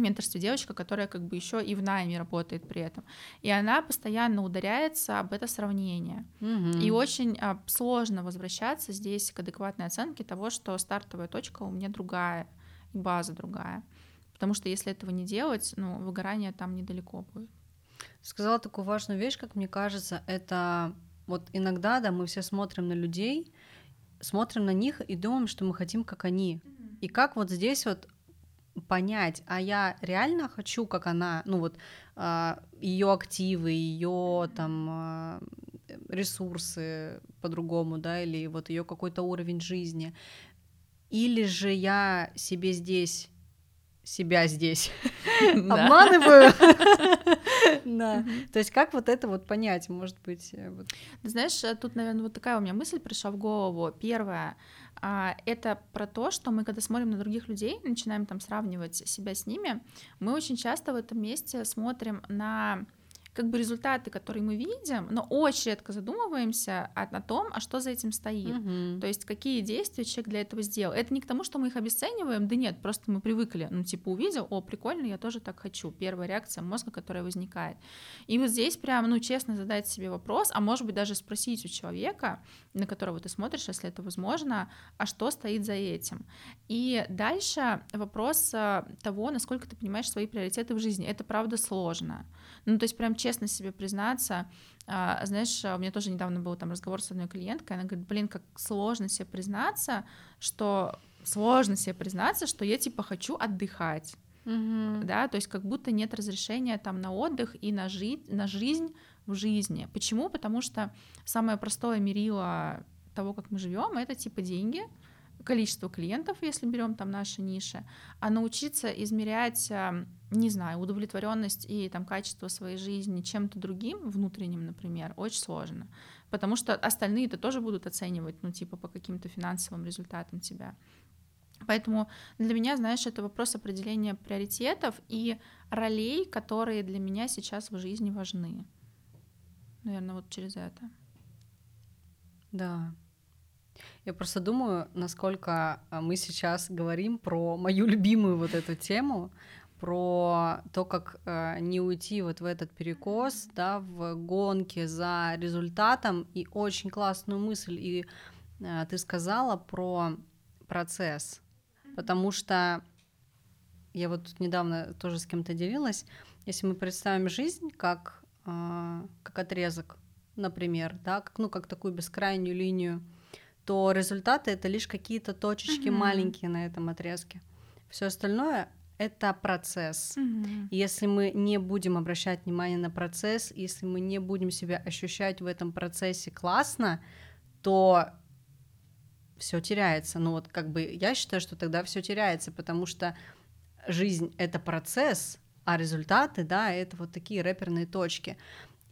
менторстве девочка, которая как бы еще и в найме работает при этом. И она постоянно ударяется об это сравнение. Угу. И очень а, сложно возвращаться здесь к адекватной оценке того, что стартовая точка у меня другая, и база другая. Потому что если этого не делать, ну, выгорание там недалеко будет. Сказала такую важную вещь, как мне кажется, это вот иногда, да, мы все смотрим на людей, смотрим на них и думаем, что мы хотим, как они. И как вот здесь вот понять, а я реально хочу, как она, ну вот а, ее активы, ее там а, ресурсы по-другому, да, или вот ее какой-то уровень жизни, или же я себе здесь себя здесь обманываю. Да. То есть как вот это вот понять, может быть? Э, Знаешь, э, тут, наверное, вот такая у меня мысль пришла в голову. Первое, это про то, что мы, когда смотрим на других людей, начинаем там сравнивать себя с ними, мы очень часто в этом месте смотрим на как бы результаты, которые мы видим, но очень редко задумываемся о, о том, а что за этим стоит. Угу. То есть какие действия человек для этого сделал. Это не к тому, что мы их обесцениваем, да нет, просто мы привыкли, ну типа увидел, о, прикольно, я тоже так хочу. Первая реакция мозга, которая возникает. И вот здесь прям, ну честно задать себе вопрос, а может быть даже спросить у человека, на которого ты смотришь, если это возможно, а что стоит за этим. И дальше вопрос э, того, насколько ты понимаешь свои приоритеты в жизни. Это правда сложно. Ну то есть прям честно себе признаться, а, знаешь, у меня тоже недавно был там разговор с одной клиенткой, она говорит, блин, как сложно себе признаться, что сложно себе признаться, что я типа хочу отдыхать. Mm-hmm. Да, то есть как будто нет разрешения там на отдых и на, жи- на жизнь в жизни. Почему? Потому что самое простое мерило того, как мы живем, это типа деньги, количество клиентов, если берем там наши ниши, а научиться измерять, а, не знаю, удовлетворенность и там качество своей жизни чем-то другим, внутренним, например, очень сложно, потому что остальные это тоже будут оценивать, ну типа по каким-то финансовым результатам тебя. Поэтому для меня, знаешь, это вопрос определения приоритетов и ролей, которые для меня сейчас в жизни важны. Наверное, вот через это. Да. Я просто думаю, насколько а, мы сейчас говорим про мою любимую вот эту тему, про то, как э, не уйти вот в этот перекос, да, в гонке за результатом, и очень классную мысль, и э, ты сказала про процесс, потому что я вот тут недавно тоже с кем-то делилась, если мы представим жизнь как, э, как отрезок, например, да, как, ну, как такую бескрайнюю линию, то результаты это лишь какие-то точечки mm-hmm. маленькие на этом отрезке. Все остальное это процесс. Mm-hmm. Если мы не будем обращать внимание на процесс, если мы не будем себя ощущать в этом процессе классно, то все теряется. Ну вот как бы я считаю, что тогда все теряется, потому что жизнь это процесс, а результаты, да, это вот такие рэперные точки.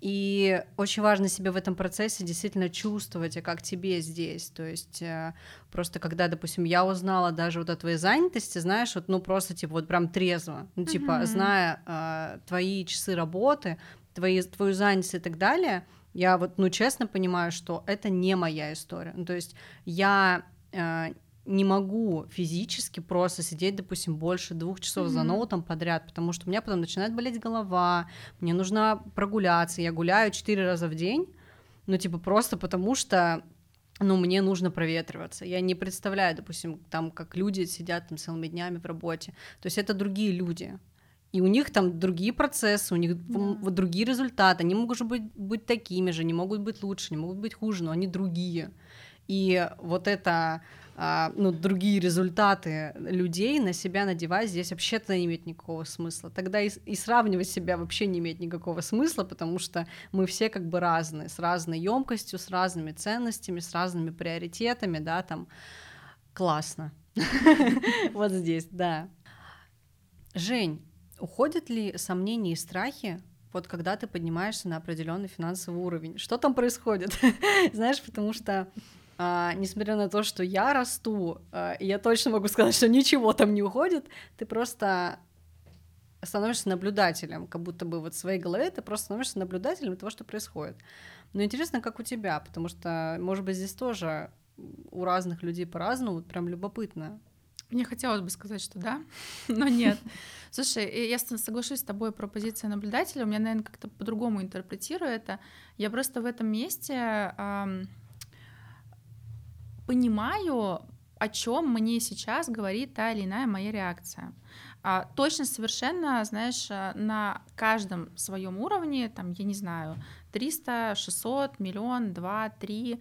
И очень важно себя в этом процессе действительно чувствовать, а как тебе здесь. То есть э, просто когда, допустим, я узнала даже вот о твоей занятости, знаешь, вот, ну просто типа вот прям трезво, ну типа mm-hmm. зная э, твои часы работы, твои, твою занятость и так далее, я вот, ну честно понимаю, что это не моя история. Ну, то есть я э, не могу физически просто сидеть, допустим, больше двух часов mm-hmm. за ноутом подряд, потому что у меня потом начинает болеть голова, мне нужно прогуляться, я гуляю четыре раза в день, ну, типа, просто потому что ну, мне нужно проветриваться. Я не представляю, допустим, там, как люди сидят там целыми днями в работе. То есть это другие люди. И у них там другие процессы, у них да. другие результаты. Они могут быть, быть такими же, не могут быть лучше, не могут быть хуже, но они другие. И вот это а, ну, другие результаты людей на себя надевать здесь вообще-то не имеет никакого смысла. Тогда и, и сравнивать себя вообще не имеет никакого смысла, потому что мы все как бы разные, с разной емкостью, с разными ценностями, с разными приоритетами, да, там классно. Вот здесь, да. Жень, уходят ли сомнения и страхи вот когда ты поднимаешься на определенный финансовый уровень. Что там происходит? Знаешь, потому что а, несмотря на то, что я расту, а, я точно могу сказать, что ничего там не уходит, ты просто становишься наблюдателем, как будто бы вот в своей голове ты просто становишься наблюдателем того, что происходит. Но интересно, как у тебя, потому что, может быть, здесь тоже у разных людей по-разному, вот прям любопытно. Мне хотелось бы сказать, что да, но нет. Слушай, я соглашусь с тобой про позицию наблюдателя. У меня, наверное, как-то по-другому интерпретирую это. Я просто в этом месте понимаю, о чем мне сейчас говорит та или иная моя реакция. А, точно совершенно, знаешь, э, на каждом своем уровне, там, я не знаю, 300, 600, миллион, 2, 3,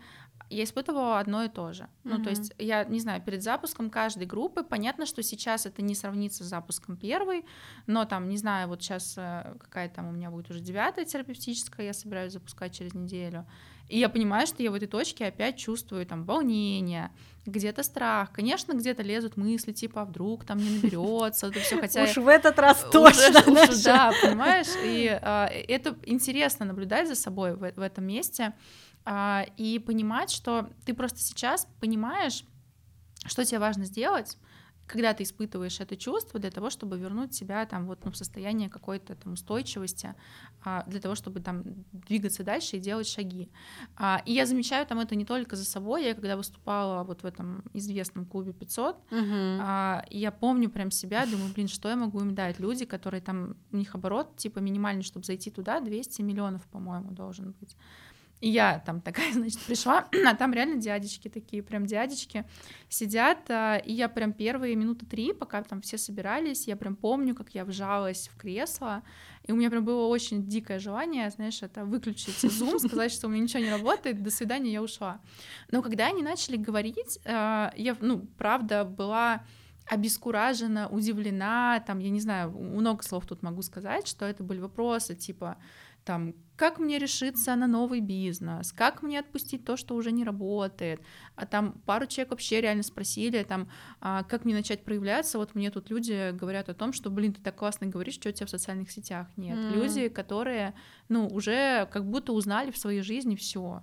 я испытывала одно и то же. Mm-hmm. Ну, то есть, я не знаю, перед запуском каждой группы, понятно, что сейчас это не сравнится с запуском первой, но там, не знаю, вот сейчас э, какая там у меня будет уже девятая терапевтическая, я собираюсь запускать через неделю. И я понимаю, что я в этой точке опять чувствую там волнение, где-то страх. Конечно, где-то лезут мысли, типа, а вдруг там не наберется, это все, хотя... Уж в этот раз точно, Да, понимаешь? И а, это интересно наблюдать за собой в, в этом месте а, и понимать, что ты просто сейчас понимаешь, что тебе важно сделать, когда ты испытываешь это чувство для того, чтобы вернуть себя там вот ну, в состояние какой-то там устойчивости, а, для того, чтобы там двигаться дальше и делать шаги. А, и я замечаю там это не только за собой, я когда выступала вот в этом известном клубе 500, угу. а, я помню прям себя, думаю, блин, что я могу им дать? Люди, которые там, у них оборот типа минимальный, чтобы зайти туда, 200 миллионов, по-моему, должен быть. И я там такая, значит, пришла, а там реально дядечки такие, прям дядечки сидят, а, и я прям первые минуты три, пока там все собирались, я прям помню, как я вжалась в кресло, и у меня прям было очень дикое желание, знаешь, это выключить Zoom, сказать, что у меня ничего не работает, до свидания, я ушла. Но когда они начали говорить, а, я, ну, правда, была обескуражена, удивлена, там, я не знаю, много слов тут могу сказать, что это были вопросы типа, там, как мне решиться на новый бизнес, как мне отпустить то, что уже не работает, а там пару человек вообще реально спросили, там, а, как мне начать проявляться, вот мне тут люди говорят о том, что, блин, ты так классно говоришь, что у тебя в социальных сетях нет, mm. люди, которые, ну, уже как будто узнали в своей жизни все,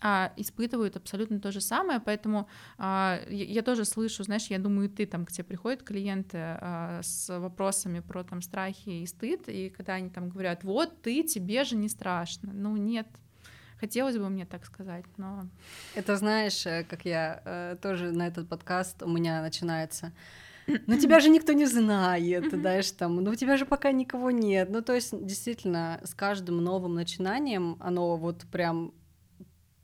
а, испытывают абсолютно то же самое, поэтому а, я, я тоже слышу, знаешь, я думаю, ты там, к тебе приходят клиенты а, с вопросами про там страхи и стыд, и когда они там говорят, вот ты, тебе же не страшно, ну нет, Хотелось бы мне так сказать, но... Это знаешь, э, как я э, тоже на этот подкаст у меня начинается ну тебя же никто не знает, знаешь, там, ну у тебя же пока никого нет. Ну то есть действительно с каждым новым начинанием оно вот прям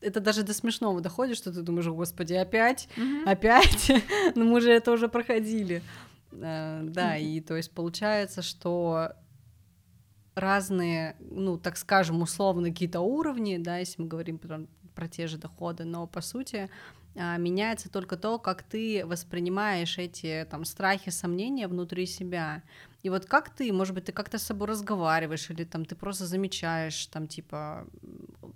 это даже до смешного доходит, что ты думаешь, господи, опять, mm-hmm. опять, ну мы же это уже проходили. Uh, да, и то есть получается, что разные, ну, так скажем, условно какие-то уровни, да, если мы говорим про, про те же доходы, но по сути а, меняется только то, как ты воспринимаешь эти там страхи, сомнения внутри себя. И вот как ты, может быть, ты как-то с собой разговариваешь, или там ты просто замечаешь, там, типа,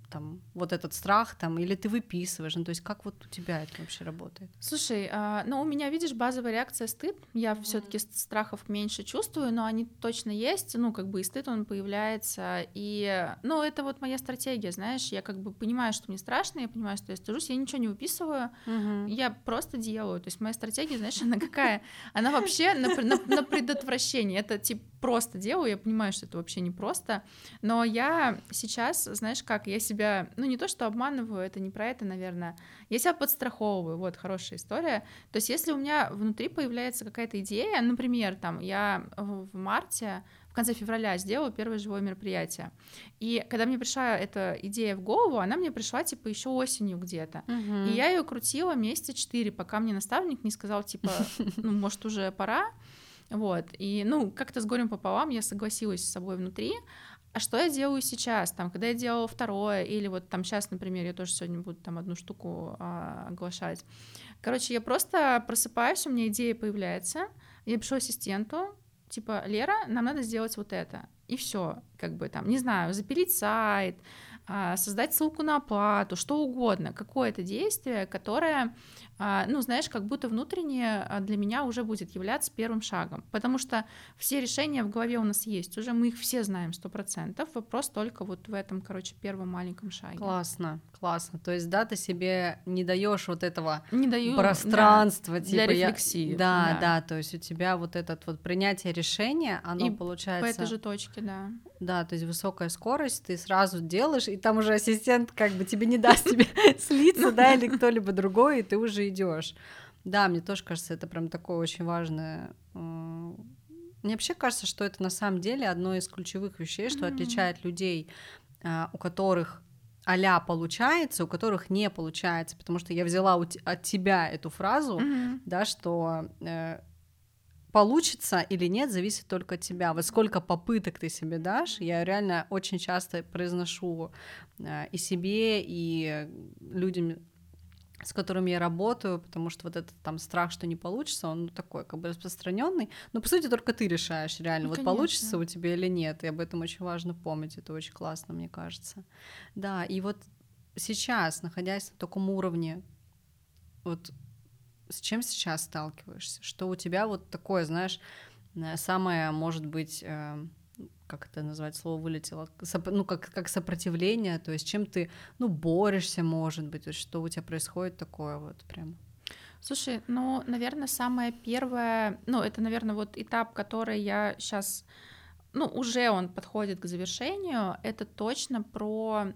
там, вот этот страх, там, или ты выписываешь, ну, то есть как вот у тебя это вообще работает? Слушай, а, ну, у меня, видишь, базовая реакция стыд, я mm-hmm. все таки страхов меньше чувствую, но они точно есть, ну, как бы и стыд, он появляется, и, ну, это вот моя стратегия, знаешь, я как бы понимаю, что мне страшно, я понимаю, что я стыжусь, я ничего не выписываю, mm-hmm. я просто делаю, то есть моя стратегия, знаешь, она какая? Она вообще на, на, на предотвращение, это типа просто делаю, я понимаю, что это вообще не просто, но я сейчас, знаешь как, я себя, ну не то, что обманываю, это не про это, наверное, я себя подстраховываю, вот хорошая история, то есть если у меня внутри появляется какая-то идея, например, там, я в марте в конце февраля сделала первое живое мероприятие. И когда мне пришла эта идея в голову, она мне пришла типа еще осенью где-то. Угу. И я ее крутила месяца четыре, пока мне наставник не сказал типа, ну может уже пора. Вот, и, ну, как-то с горем пополам я согласилась с собой внутри, а что я делаю сейчас, там, когда я делала второе, или вот там сейчас, например, я тоже сегодня буду там одну штуку а, оглашать. Короче, я просто просыпаюсь, у меня идея появляется, я пишу ассистенту, типа, Лера, нам надо сделать вот это. И все, как бы там, не знаю, запилить сайт, а, создать ссылку на оплату, что угодно, какое-то действие, которое ну, знаешь, как будто внутреннее а, для меня уже будет являться первым шагом, потому что все решения в голове у нас есть, уже мы их все знаем сто процентов, вопрос только вот в этом, короче, первом маленьком шаге. Классно, классно, то есть, да, ты себе не даешь вот этого не даю, пространства, да, типа, для рефлексии. Я... Да, да, да, то есть у тебя вот этот вот принятие решения, оно И получается... по этой же точке, да. Да, то есть высокая скорость, ты сразу делаешь, и там уже ассистент как бы тебе не даст тебе слиться, да, или кто-либо другой, и ты уже идешь. Да, мне тоже кажется, это прям такое очень важное. Мне вообще кажется, что это на самом деле одно из ключевых вещей, что отличает людей, а, у которых а получается, у которых не получается, потому что я взяла от тебя эту фразу, да, что э, получится или нет, зависит только от тебя. Вот сколько попыток ты себе дашь, я реально очень часто произношу э, и себе, и людям, с которыми я работаю, потому что вот этот там страх, что не получится, он такой как бы распространенный. Но по сути только ты решаешь реально, ну, вот конечно. получится у тебя или нет. И об этом очень важно помнить. Это очень классно, мне кажется. Да, и вот сейчас, находясь на таком уровне, вот с чем сейчас сталкиваешься? Что у тебя вот такое, знаешь, э, самое, может быть, э, как это назвать, слово вылетело, ну, как, как сопротивление, то есть чем ты, ну, борешься, может быть, что у тебя происходит такое вот прям? Слушай, ну, наверное, самое первое, ну, это, наверное, вот этап, который я сейчас, ну, уже он подходит к завершению, это точно про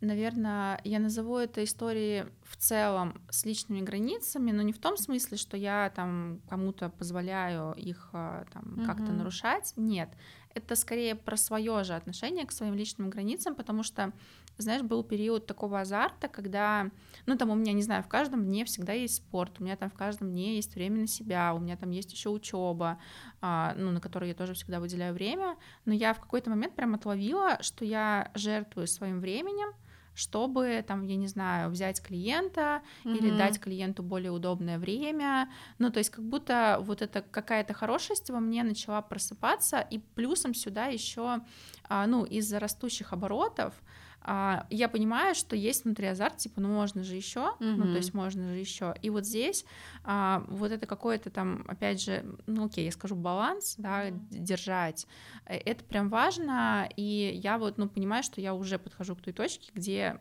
Наверное, я назову это историей в целом с личными границами, но не в том смысле, что я там кому-то позволяю их а, там как-то нарушать. Нет, это скорее про свое же отношение к своим личным границам, потому что, знаешь, был период такого азарта, когда, ну там у меня, не знаю, в каждом дне всегда есть спорт, у меня там в каждом дне есть время на себя, у меня там есть еще учеба, а, ну на которую я тоже всегда выделяю время, но я в какой-то момент прям отловила, что я жертвую своим временем, чтобы, там, я не знаю, взять клиента mm-hmm. или дать клиенту более удобное время. Ну, то есть как будто вот эта какая-то хорошесть во мне начала просыпаться, и плюсом сюда еще, а, ну, из-за растущих оборотов, а, я понимаю, что есть внутри азарт, типа, ну можно же еще, mm-hmm. ну то есть можно же еще. И вот здесь а, вот это какое-то там, опять же, ну окей, я скажу баланс, да, mm-hmm. держать. Э, это прям важно, и я вот, ну понимаю, что я уже подхожу к той точке, где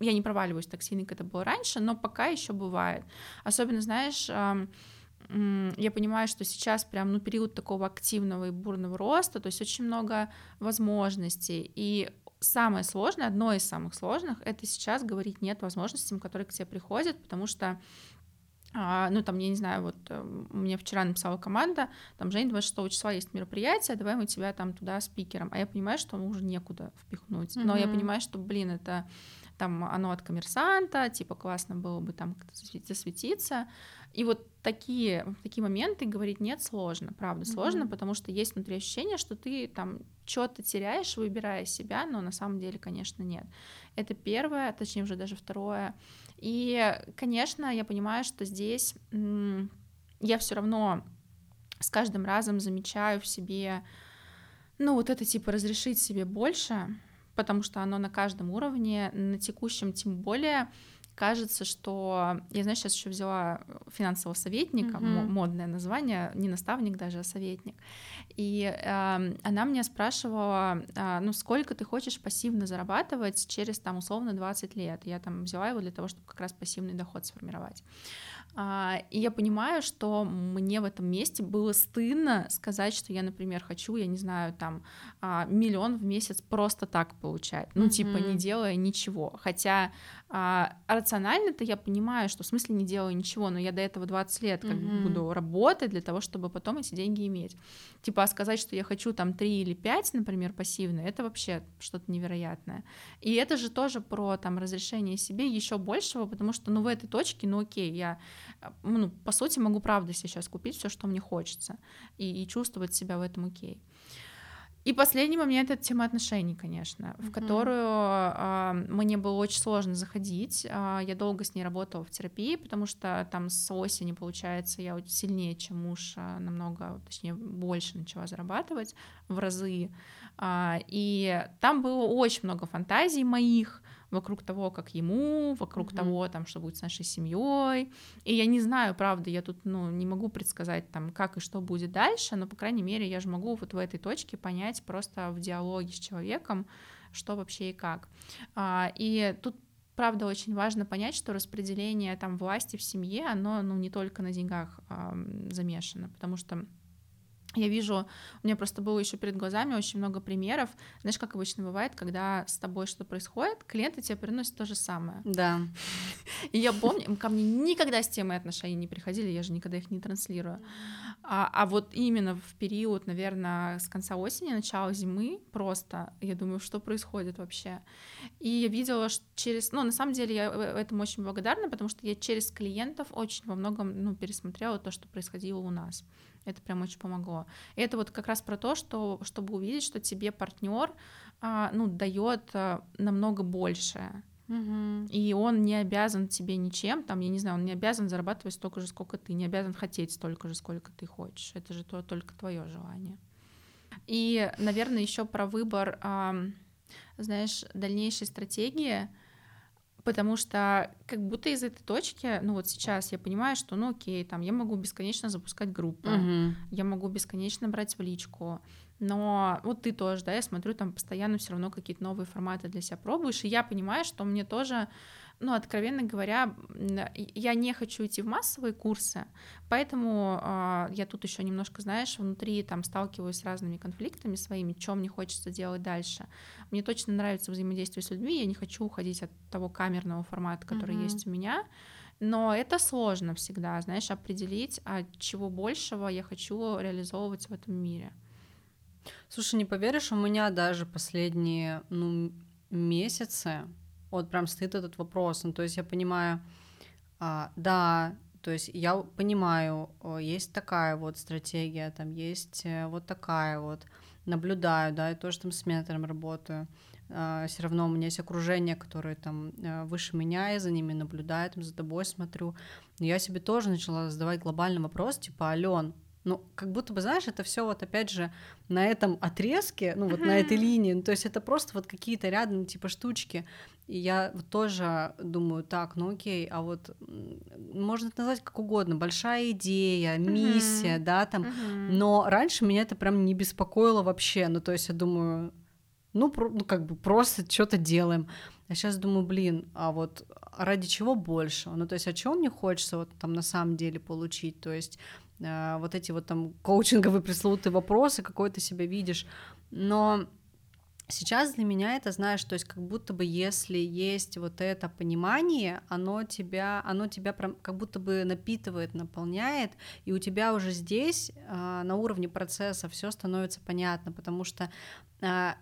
я не проваливаюсь так сильно, как это было раньше, но пока еще бывает. Особенно, знаешь, я понимаю, что сейчас прям ну, период такого активного и бурного роста, то есть очень много возможностей. И самое сложное, одно из самых сложных, это сейчас говорить нет возможностям, которые к тебе приходят, потому что а, ну, там, я не знаю, вот э, мне вчера написала команда, там, Жень, 26 числа есть мероприятие, давай мы тебя там туда спикером. А я понимаю, что уже некуда впихнуть. Но mm-hmm. я понимаю, что, блин, это там оно от коммерсанта, типа классно было бы там засветиться. И вот такие, такие моменты говорить нет сложно, правда, mm-hmm. сложно, потому что есть внутри ощущение, что ты там что-то теряешь, выбирая себя, но на самом деле, конечно, нет. Это первое, точнее уже даже второе. И, конечно, я понимаю, что здесь я все равно с каждым разом замечаю в себе, ну, вот это типа разрешить себе больше, потому что оно на каждом уровне, на текущем тем более, кажется, что я, знаешь, сейчас еще взяла финансового советника, mm-hmm. модное название, не наставник даже, а советник. И э, она меня спрашивала, э, ну сколько ты хочешь пассивно зарабатывать через там условно 20 лет. Я там взяла его для того, чтобы как раз пассивный доход сформировать. А, и я понимаю, что мне в этом месте было стыдно сказать, что я, например, хочу, я не знаю, там а, миллион в месяц просто так получать, ну mm-hmm. типа не делая ничего. Хотя а, рационально-то я понимаю, что в смысле не делаю ничего, но я до этого 20 лет как mm-hmm. буду работать для того, чтобы потом эти деньги иметь. Типа сказать, что я хочу там 3 или 5, например, пассивно, это вообще что-то невероятное. И это же тоже про там разрешение себе еще большего, потому что ну в этой точке, ну окей, я ну, по сути, могу правда сейчас купить все, что мне хочется, и, и чувствовать себя в этом окей. И последний момент это тема отношений, конечно, mm-hmm. в которую э, мне было очень сложно заходить. Э, я долго с ней работала в терапии, потому что там с осени, получается, я сильнее, чем муж, э, намного, точнее, больше начала зарабатывать в разы. Э, и там было очень много фантазий моих, вокруг того, как ему, вокруг mm-hmm. того, там, что будет с нашей семьей. И я не знаю, правда, я тут, ну, не могу предсказать, там, как и что будет дальше, но, по крайней мере, я же могу вот в этой точке понять просто в диалоге с человеком, что вообще и как. А, и тут правда очень важно понять, что распределение там власти в семье, оно ну не только на деньгах а, замешано, потому что я вижу, у меня просто было еще перед глазами очень много примеров. Знаешь, как обычно бывает, когда с тобой что-то происходит, клиенты тебе приносят то же самое. Да. И я помню, ко мне никогда с темой отношений не приходили, я же никогда их не транслирую. А, а вот именно в период, наверное, с конца осени, начала зимы просто, я думаю, что происходит вообще. И я видела что через... Ну, на самом деле, я э, этому очень благодарна, потому что я через клиентов очень во многом ну, пересмотрела то, что происходило у нас. Это прям очень помогло. И это вот как раз про то, что, чтобы увидеть, что тебе партнер а, ну, дает а, намного больше. Угу. И он не обязан тебе ничем, там, я не знаю, он не обязан зарабатывать столько же, сколько ты, не обязан хотеть столько же, сколько ты хочешь. Это же то, только твое желание. И, наверное, еще про выбор, знаешь, дальнейшей стратегии потому что как будто из этой точки, ну вот сейчас я понимаю, что, ну окей, там я могу бесконечно запускать группы, угу. я могу бесконечно брать в личку, но вот ты тоже, да, я смотрю, там постоянно все равно какие-то новые форматы для себя пробуешь, и я понимаю, что мне тоже ну, откровенно говоря, я не хочу идти в массовые курсы, поэтому э, я тут еще немножко, знаешь, внутри там сталкиваюсь с разными конфликтами своими, что мне хочется делать дальше. Мне точно нравится взаимодействие с людьми, я не хочу уходить от того камерного формата, который mm-hmm. есть у меня, но это сложно всегда, знаешь, определить, а чего большего я хочу реализовывать в этом мире. Слушай, не поверишь, у меня даже последние ну, месяцы вот прям стоит этот вопрос. Ну, то есть я понимаю, а, да, то есть я понимаю, есть такая вот стратегия, там есть э, вот такая вот, наблюдаю, да, я тоже там с ментором работаю. А, все равно у меня есть окружение, которое там э, выше меня, я за ними наблюдаю, там за тобой смотрю. Но я себе тоже начала задавать глобальный вопрос, типа, Ален, ну, как будто бы, знаешь, это все вот опять же на этом отрезке, ну, вот на этой линии, ну, то есть это просто вот какие-то рядом, типа, штучки. И я тоже думаю, так, ну окей, а вот можно это назвать как угодно, большая идея, миссия, mm-hmm. да, там, mm-hmm. но раньше меня это прям не беспокоило вообще, ну, то есть я думаю, ну, про, ну как бы просто что-то делаем. а сейчас думаю, блин, а вот ради чего больше? Ну, то есть, о чем мне хочется вот там на самом деле получить? То есть, э, вот эти вот там коучинговые пресловутые вопросы, какой ты себя видишь. Но Сейчас для меня это, знаешь, то есть как будто бы если есть вот это понимание, оно тебя, оно тебя прям как будто бы напитывает, наполняет, и у тебя уже здесь э, на уровне процесса все становится понятно, потому что э,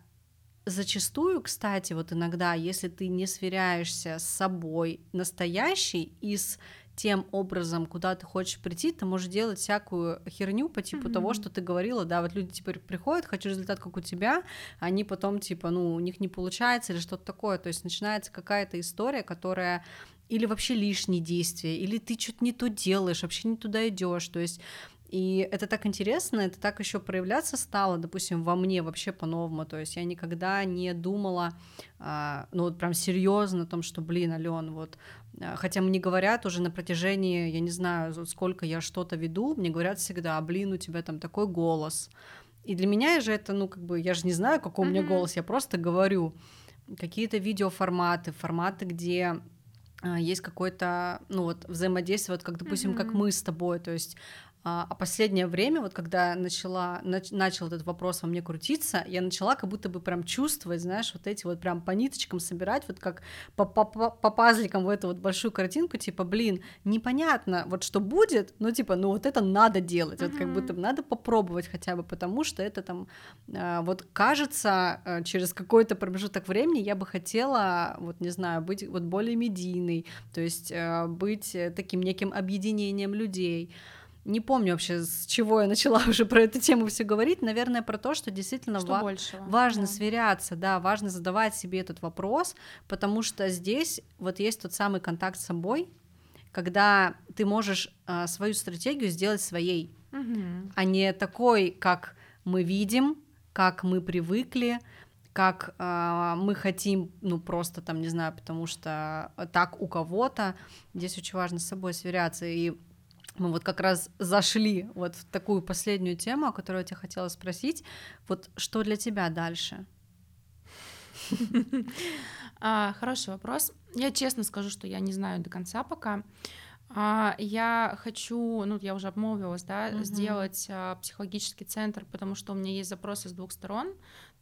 зачастую, кстати, вот иногда, если ты не сверяешься с собой настоящий из тем образом, куда ты хочешь прийти, ты можешь делать всякую херню по типу mm-hmm. того, что ты говорила, да, вот люди теперь приходят, хочу результат, как у тебя, они потом, типа, ну, у них не получается или что-то такое, то есть начинается какая-то история, которая или вообще лишние действия, или ты что-то не то делаешь, вообще не туда идешь, то есть и это так интересно, это так еще проявляться стало, допустим, во мне вообще по-новому. То есть я никогда не думала, а, ну вот прям серьезно о том, что, блин, Ален, вот, а, хотя мне говорят уже на протяжении, я не знаю, сколько я что-то веду, мне говорят всегда, блин, у тебя там такой голос. И для меня же это, ну, как бы, я же не знаю, какой mm-hmm. у меня голос, я просто говорю. Какие-то видеоформаты, форматы, где а, есть какой-то, ну вот, взаимодействие, вот как, допустим, mm-hmm. как мы с тобой, то есть а, а последнее время, вот когда начала, нач, начал этот вопрос во мне крутиться, я начала как будто бы прям чувствовать, знаешь, вот эти вот прям по ниточкам собирать, вот как по, по, по, по пазликам в эту вот большую картинку, типа, блин, непонятно, вот что будет, но типа, ну вот это надо делать, mm-hmm. вот как будто бы надо попробовать хотя бы, потому что это там, а, вот кажется, а, через какой-то промежуток времени я бы хотела, вот не знаю, быть вот более медийной, то есть быть э, таким неким объединением людей, не помню вообще, с чего я начала уже про эту тему все говорить. Наверное, про то, что действительно что ва- важно да. сверяться, да, важно задавать себе этот вопрос, потому что здесь вот есть тот самый контакт с собой, когда ты можешь а, свою стратегию сделать своей, угу. а не такой, как мы видим, как мы привыкли, как э, мы хотим, ну просто там, не знаю, потому что так у кого-то. Здесь очень важно с собой сверяться. И мы вот как раз зашли вот в такую последнюю тему, о которой я тебя хотела спросить. Вот что для тебя дальше? А, хороший вопрос. Я честно скажу, что я не знаю до конца пока. А, я хочу, ну, я уже обмолвилась, да, угу. сделать а, психологический центр, потому что у меня есть запросы с двух сторон.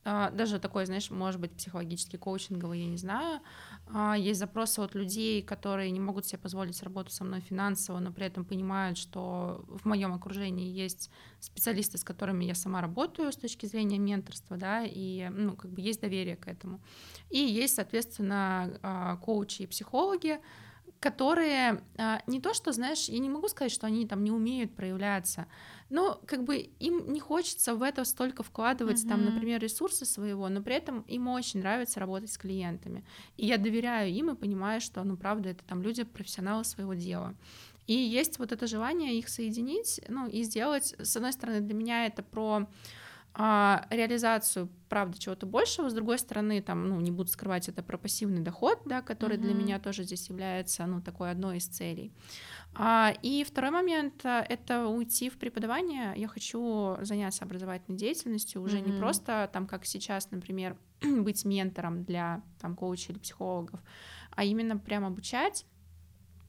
А, даже такой, знаешь, может быть, психологический коучинговый, я не знаю. А, есть запросы от людей, которые не могут себе позволить работу со мной финансово, но при этом понимают, что в моем окружении есть специалисты, с которыми я сама работаю с точки зрения менторства, да, и, ну, как бы есть доверие к этому. И есть, соответственно, а, коучи и психологи, которые не то, что, знаешь, я не могу сказать, что они там не умеют проявляться, но как бы им не хочется в это столько вкладывать, uh-huh. там, например, ресурсы своего, но при этом им очень нравится работать с клиентами. И я доверяю им и понимаю, что, ну, правда, это там люди, профессионалы своего дела. И есть вот это желание их соединить, ну, и сделать, с одной стороны, для меня это про а, реализацию, правда, чего-то большего, с другой стороны, там, ну, не буду скрывать, это про пассивный доход, да, который uh-huh. для меня тоже здесь является, ну, такой одной из целей. А, и второй момент а, — это уйти в преподавание. Я хочу заняться образовательной деятельностью, уже mm-hmm. не просто там, как сейчас, например, быть ментором для там коучей или психологов, а именно прям обучать.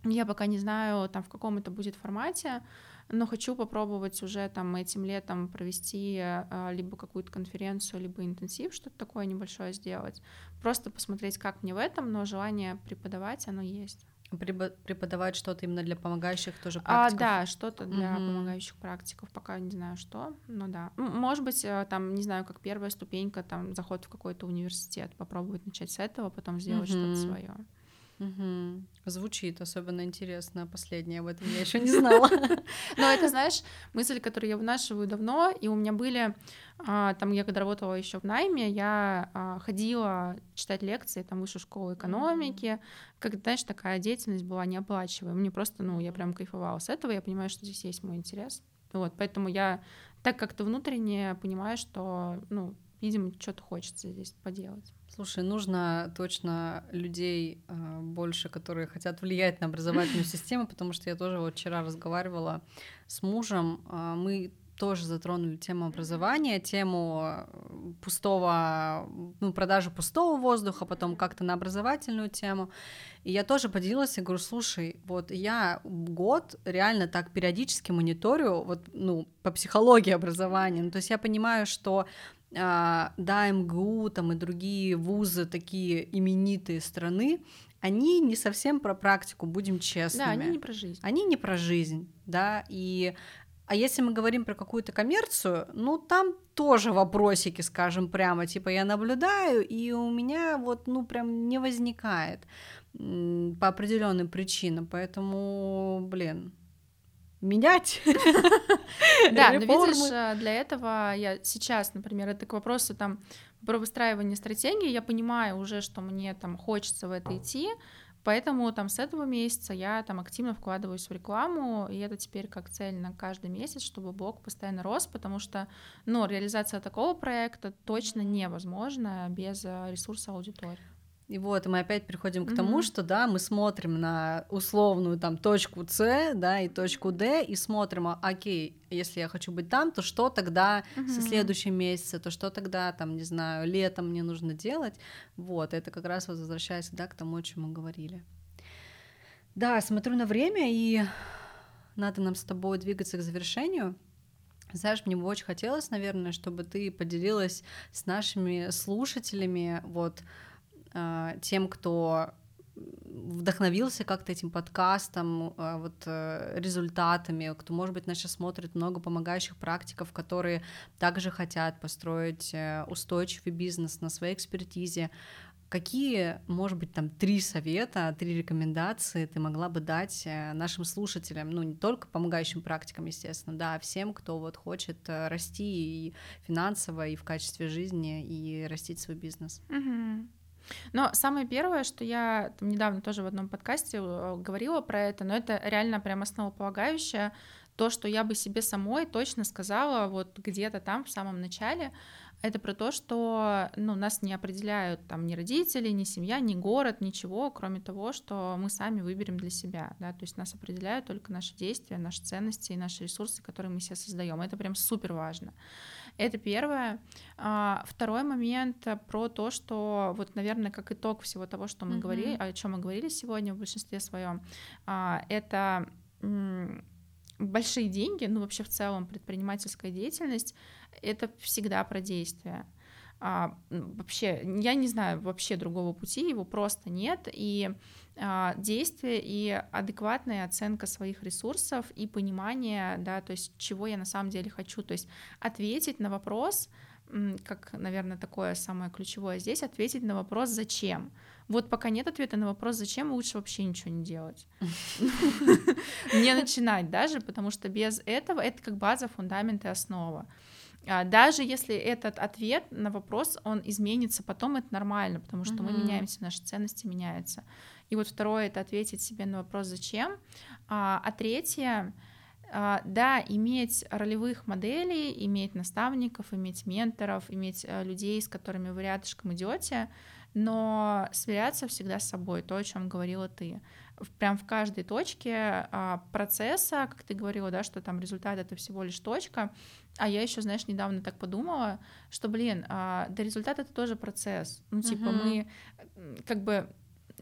Я пока не знаю, там, в каком это будет формате, но хочу попробовать уже там этим летом провести а, либо какую-то конференцию, либо интенсив, что-то такое небольшое сделать. Просто посмотреть, как мне в этом, но желание преподавать, оно есть преподавать что-то именно для помогающих тоже практиков? А, да, что-то для угу. помогающих практиков, пока не знаю что, но да. Может быть, э, там, не знаю, как первая ступенька, там, заход в какой-то университет, попробовать начать с этого, потом сделать угу. что-то свое. Угу. Звучит особенно интересно последнее, об этом я еще не знала. Но это, знаешь, мысль, которую я вынашиваю давно, и у меня были, а, там, я когда работала еще в найме, я а, ходила читать лекции, там, высшую школу экономики, как, знаешь, такая деятельность была неоплачиваемая, мне просто, ну, я прям кайфовала с этого, я понимаю, что здесь есть мой интерес, вот, поэтому я так как-то внутренне понимаю, что, ну, видимо, что-то хочется здесь поделать. Слушай, нужно точно людей э, больше, которые хотят влиять на образовательную систему, потому что я тоже вот вчера разговаривала с мужем. Э, мы тоже затронули тему образования, тему э, пустого, ну, продажи пустого воздуха, потом как-то на образовательную тему. И я тоже поделилась и говорю, слушай, вот я год реально так периодически мониторю, вот, ну, по психологии образования. Ну, то есть я понимаю, что а, да, МГУ там и другие вузы такие именитые страны, они не совсем про практику, будем честными. Да, они не про жизнь. Они не про жизнь, да, и а если мы говорим про какую-то коммерцию, ну там тоже вопросики, скажем прямо, типа я наблюдаю, и у меня вот, ну прям не возникает по определенным причинам, поэтому, блин, менять. Да, но видишь, э, для этого я сейчас, например, это к вопросу там про выстраивание стратегии, я понимаю уже, что мне там хочется в это идти, Поэтому там с этого месяца я там активно вкладываюсь в рекламу, и это теперь как цель на каждый месяц, чтобы блог постоянно рос, потому что, ну, реализация такого проекта точно невозможна без э, ресурса аудитории. И вот мы опять приходим к mm-hmm. тому, что да, мы смотрим на условную там точку С, да, и точку Д, и смотрим, а, окей, если я хочу быть там, то что тогда mm-hmm. со следующем месяце, то что тогда там, не знаю, летом мне нужно делать. Вот, это как раз возвращается, да, к тому, о чем мы говорили. Да, смотрю на время, и надо нам с тобой двигаться к завершению. Знаешь, мне бы очень хотелось, наверное, чтобы ты поделилась с нашими слушателями вот тем, кто вдохновился как-то этим подкастом, а, вот э, результатами, кто, может быть, нас сейчас смотрит много помогающих практиков, которые также хотят построить э, устойчивый бизнес на своей экспертизе. Какие, может быть, там три совета, три рекомендации ты могла бы дать э, нашим слушателям, ну, не только помогающим практикам, естественно, да, а всем, кто вот хочет расти и финансово, и в качестве жизни, и растить свой бизнес? Mm-hmm. Но самое первое, что я там, недавно тоже в одном подкасте э, говорила про это, но это реально прям основополагающее, то, что я бы себе самой точно сказала вот где-то там в самом начале, это про то, что ну, нас не определяют там ни родители, ни семья, ни город, ничего, кроме того, что мы сами выберем для себя, да, то есть нас определяют только наши действия, наши ценности и наши ресурсы, которые мы себе создаем. Это прям супер важно. Это первое. А, второй момент про то, что вот, наверное, как итог всего того, что мы mm-hmm. говорили, о чем мы говорили сегодня в большинстве своем, а, это большие деньги, ну вообще в целом предпринимательская деятельность, это всегда про действия а, вообще, я не знаю вообще другого пути, его просто нет, и а, действие и адекватная оценка своих ресурсов и понимание, да, то есть чего я на самом деле хочу, то есть ответить на вопрос, как, наверное, такое самое ключевое здесь, ответить на вопрос «зачем?». Вот пока нет ответа на вопрос «зачем?», лучше вообще ничего не делать. Не начинать даже, потому что без этого это как база, фундамент и основа. А, даже если этот ответ на вопрос, он изменится потом, это нормально, потому что mm-hmm. мы меняемся, наши ценности меняются. И вот второе — это ответить себе на вопрос «зачем?». А, а третье а, да, иметь ролевых моделей, иметь наставников, иметь менторов, иметь э, людей, с которыми вы рядышком идете, но сверяться всегда с собой, то, о чем говорила ты. Прям в каждой точке процесса, как ты говорила, да, что там результат это всего лишь точка, а я еще, знаешь, недавно так подумала, что, блин, а, да результат это тоже процесс. Ну, типа, uh-huh. мы как бы,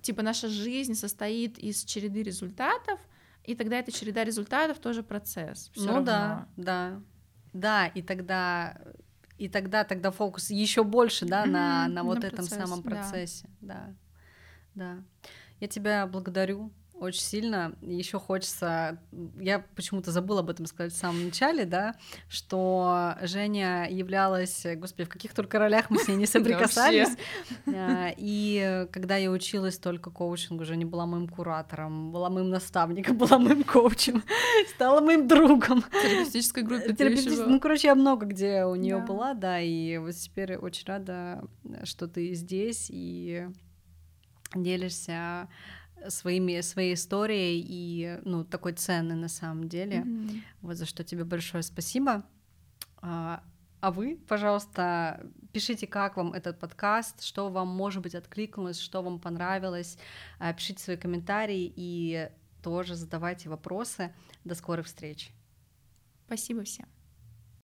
типа, наша жизнь состоит из череды результатов, и тогда эта череда результатов тоже процесс. ну равно. да, да. Да, и тогда и тогда тогда фокус еще больше, да, на, на вот на этом процесс, самом процессе. Да. да. Да. Я тебя благодарю очень сильно. Еще хочется, я почему-то забыла об этом сказать в самом начале, да, что Женя являлась, господи, в каких только ролях мы с ней не соприкасались. А, и когда я училась только коучингу, Женя была моим куратором, была моим наставником, была моим коучем, стала моим другом. В терапевтической группе Терапевтической, ну, короче, я много где у нее была, да, и вот теперь очень рада, что ты здесь и делишься своими, своей историей и, ну, такой ценной на самом деле. Mm-hmm. Вот за что тебе большое спасибо. А, а вы, пожалуйста, пишите, как вам этот подкаст, что вам, может быть, откликнулось, что вам понравилось. А, пишите свои комментарии и тоже задавайте вопросы. До скорых встреч. Спасибо всем.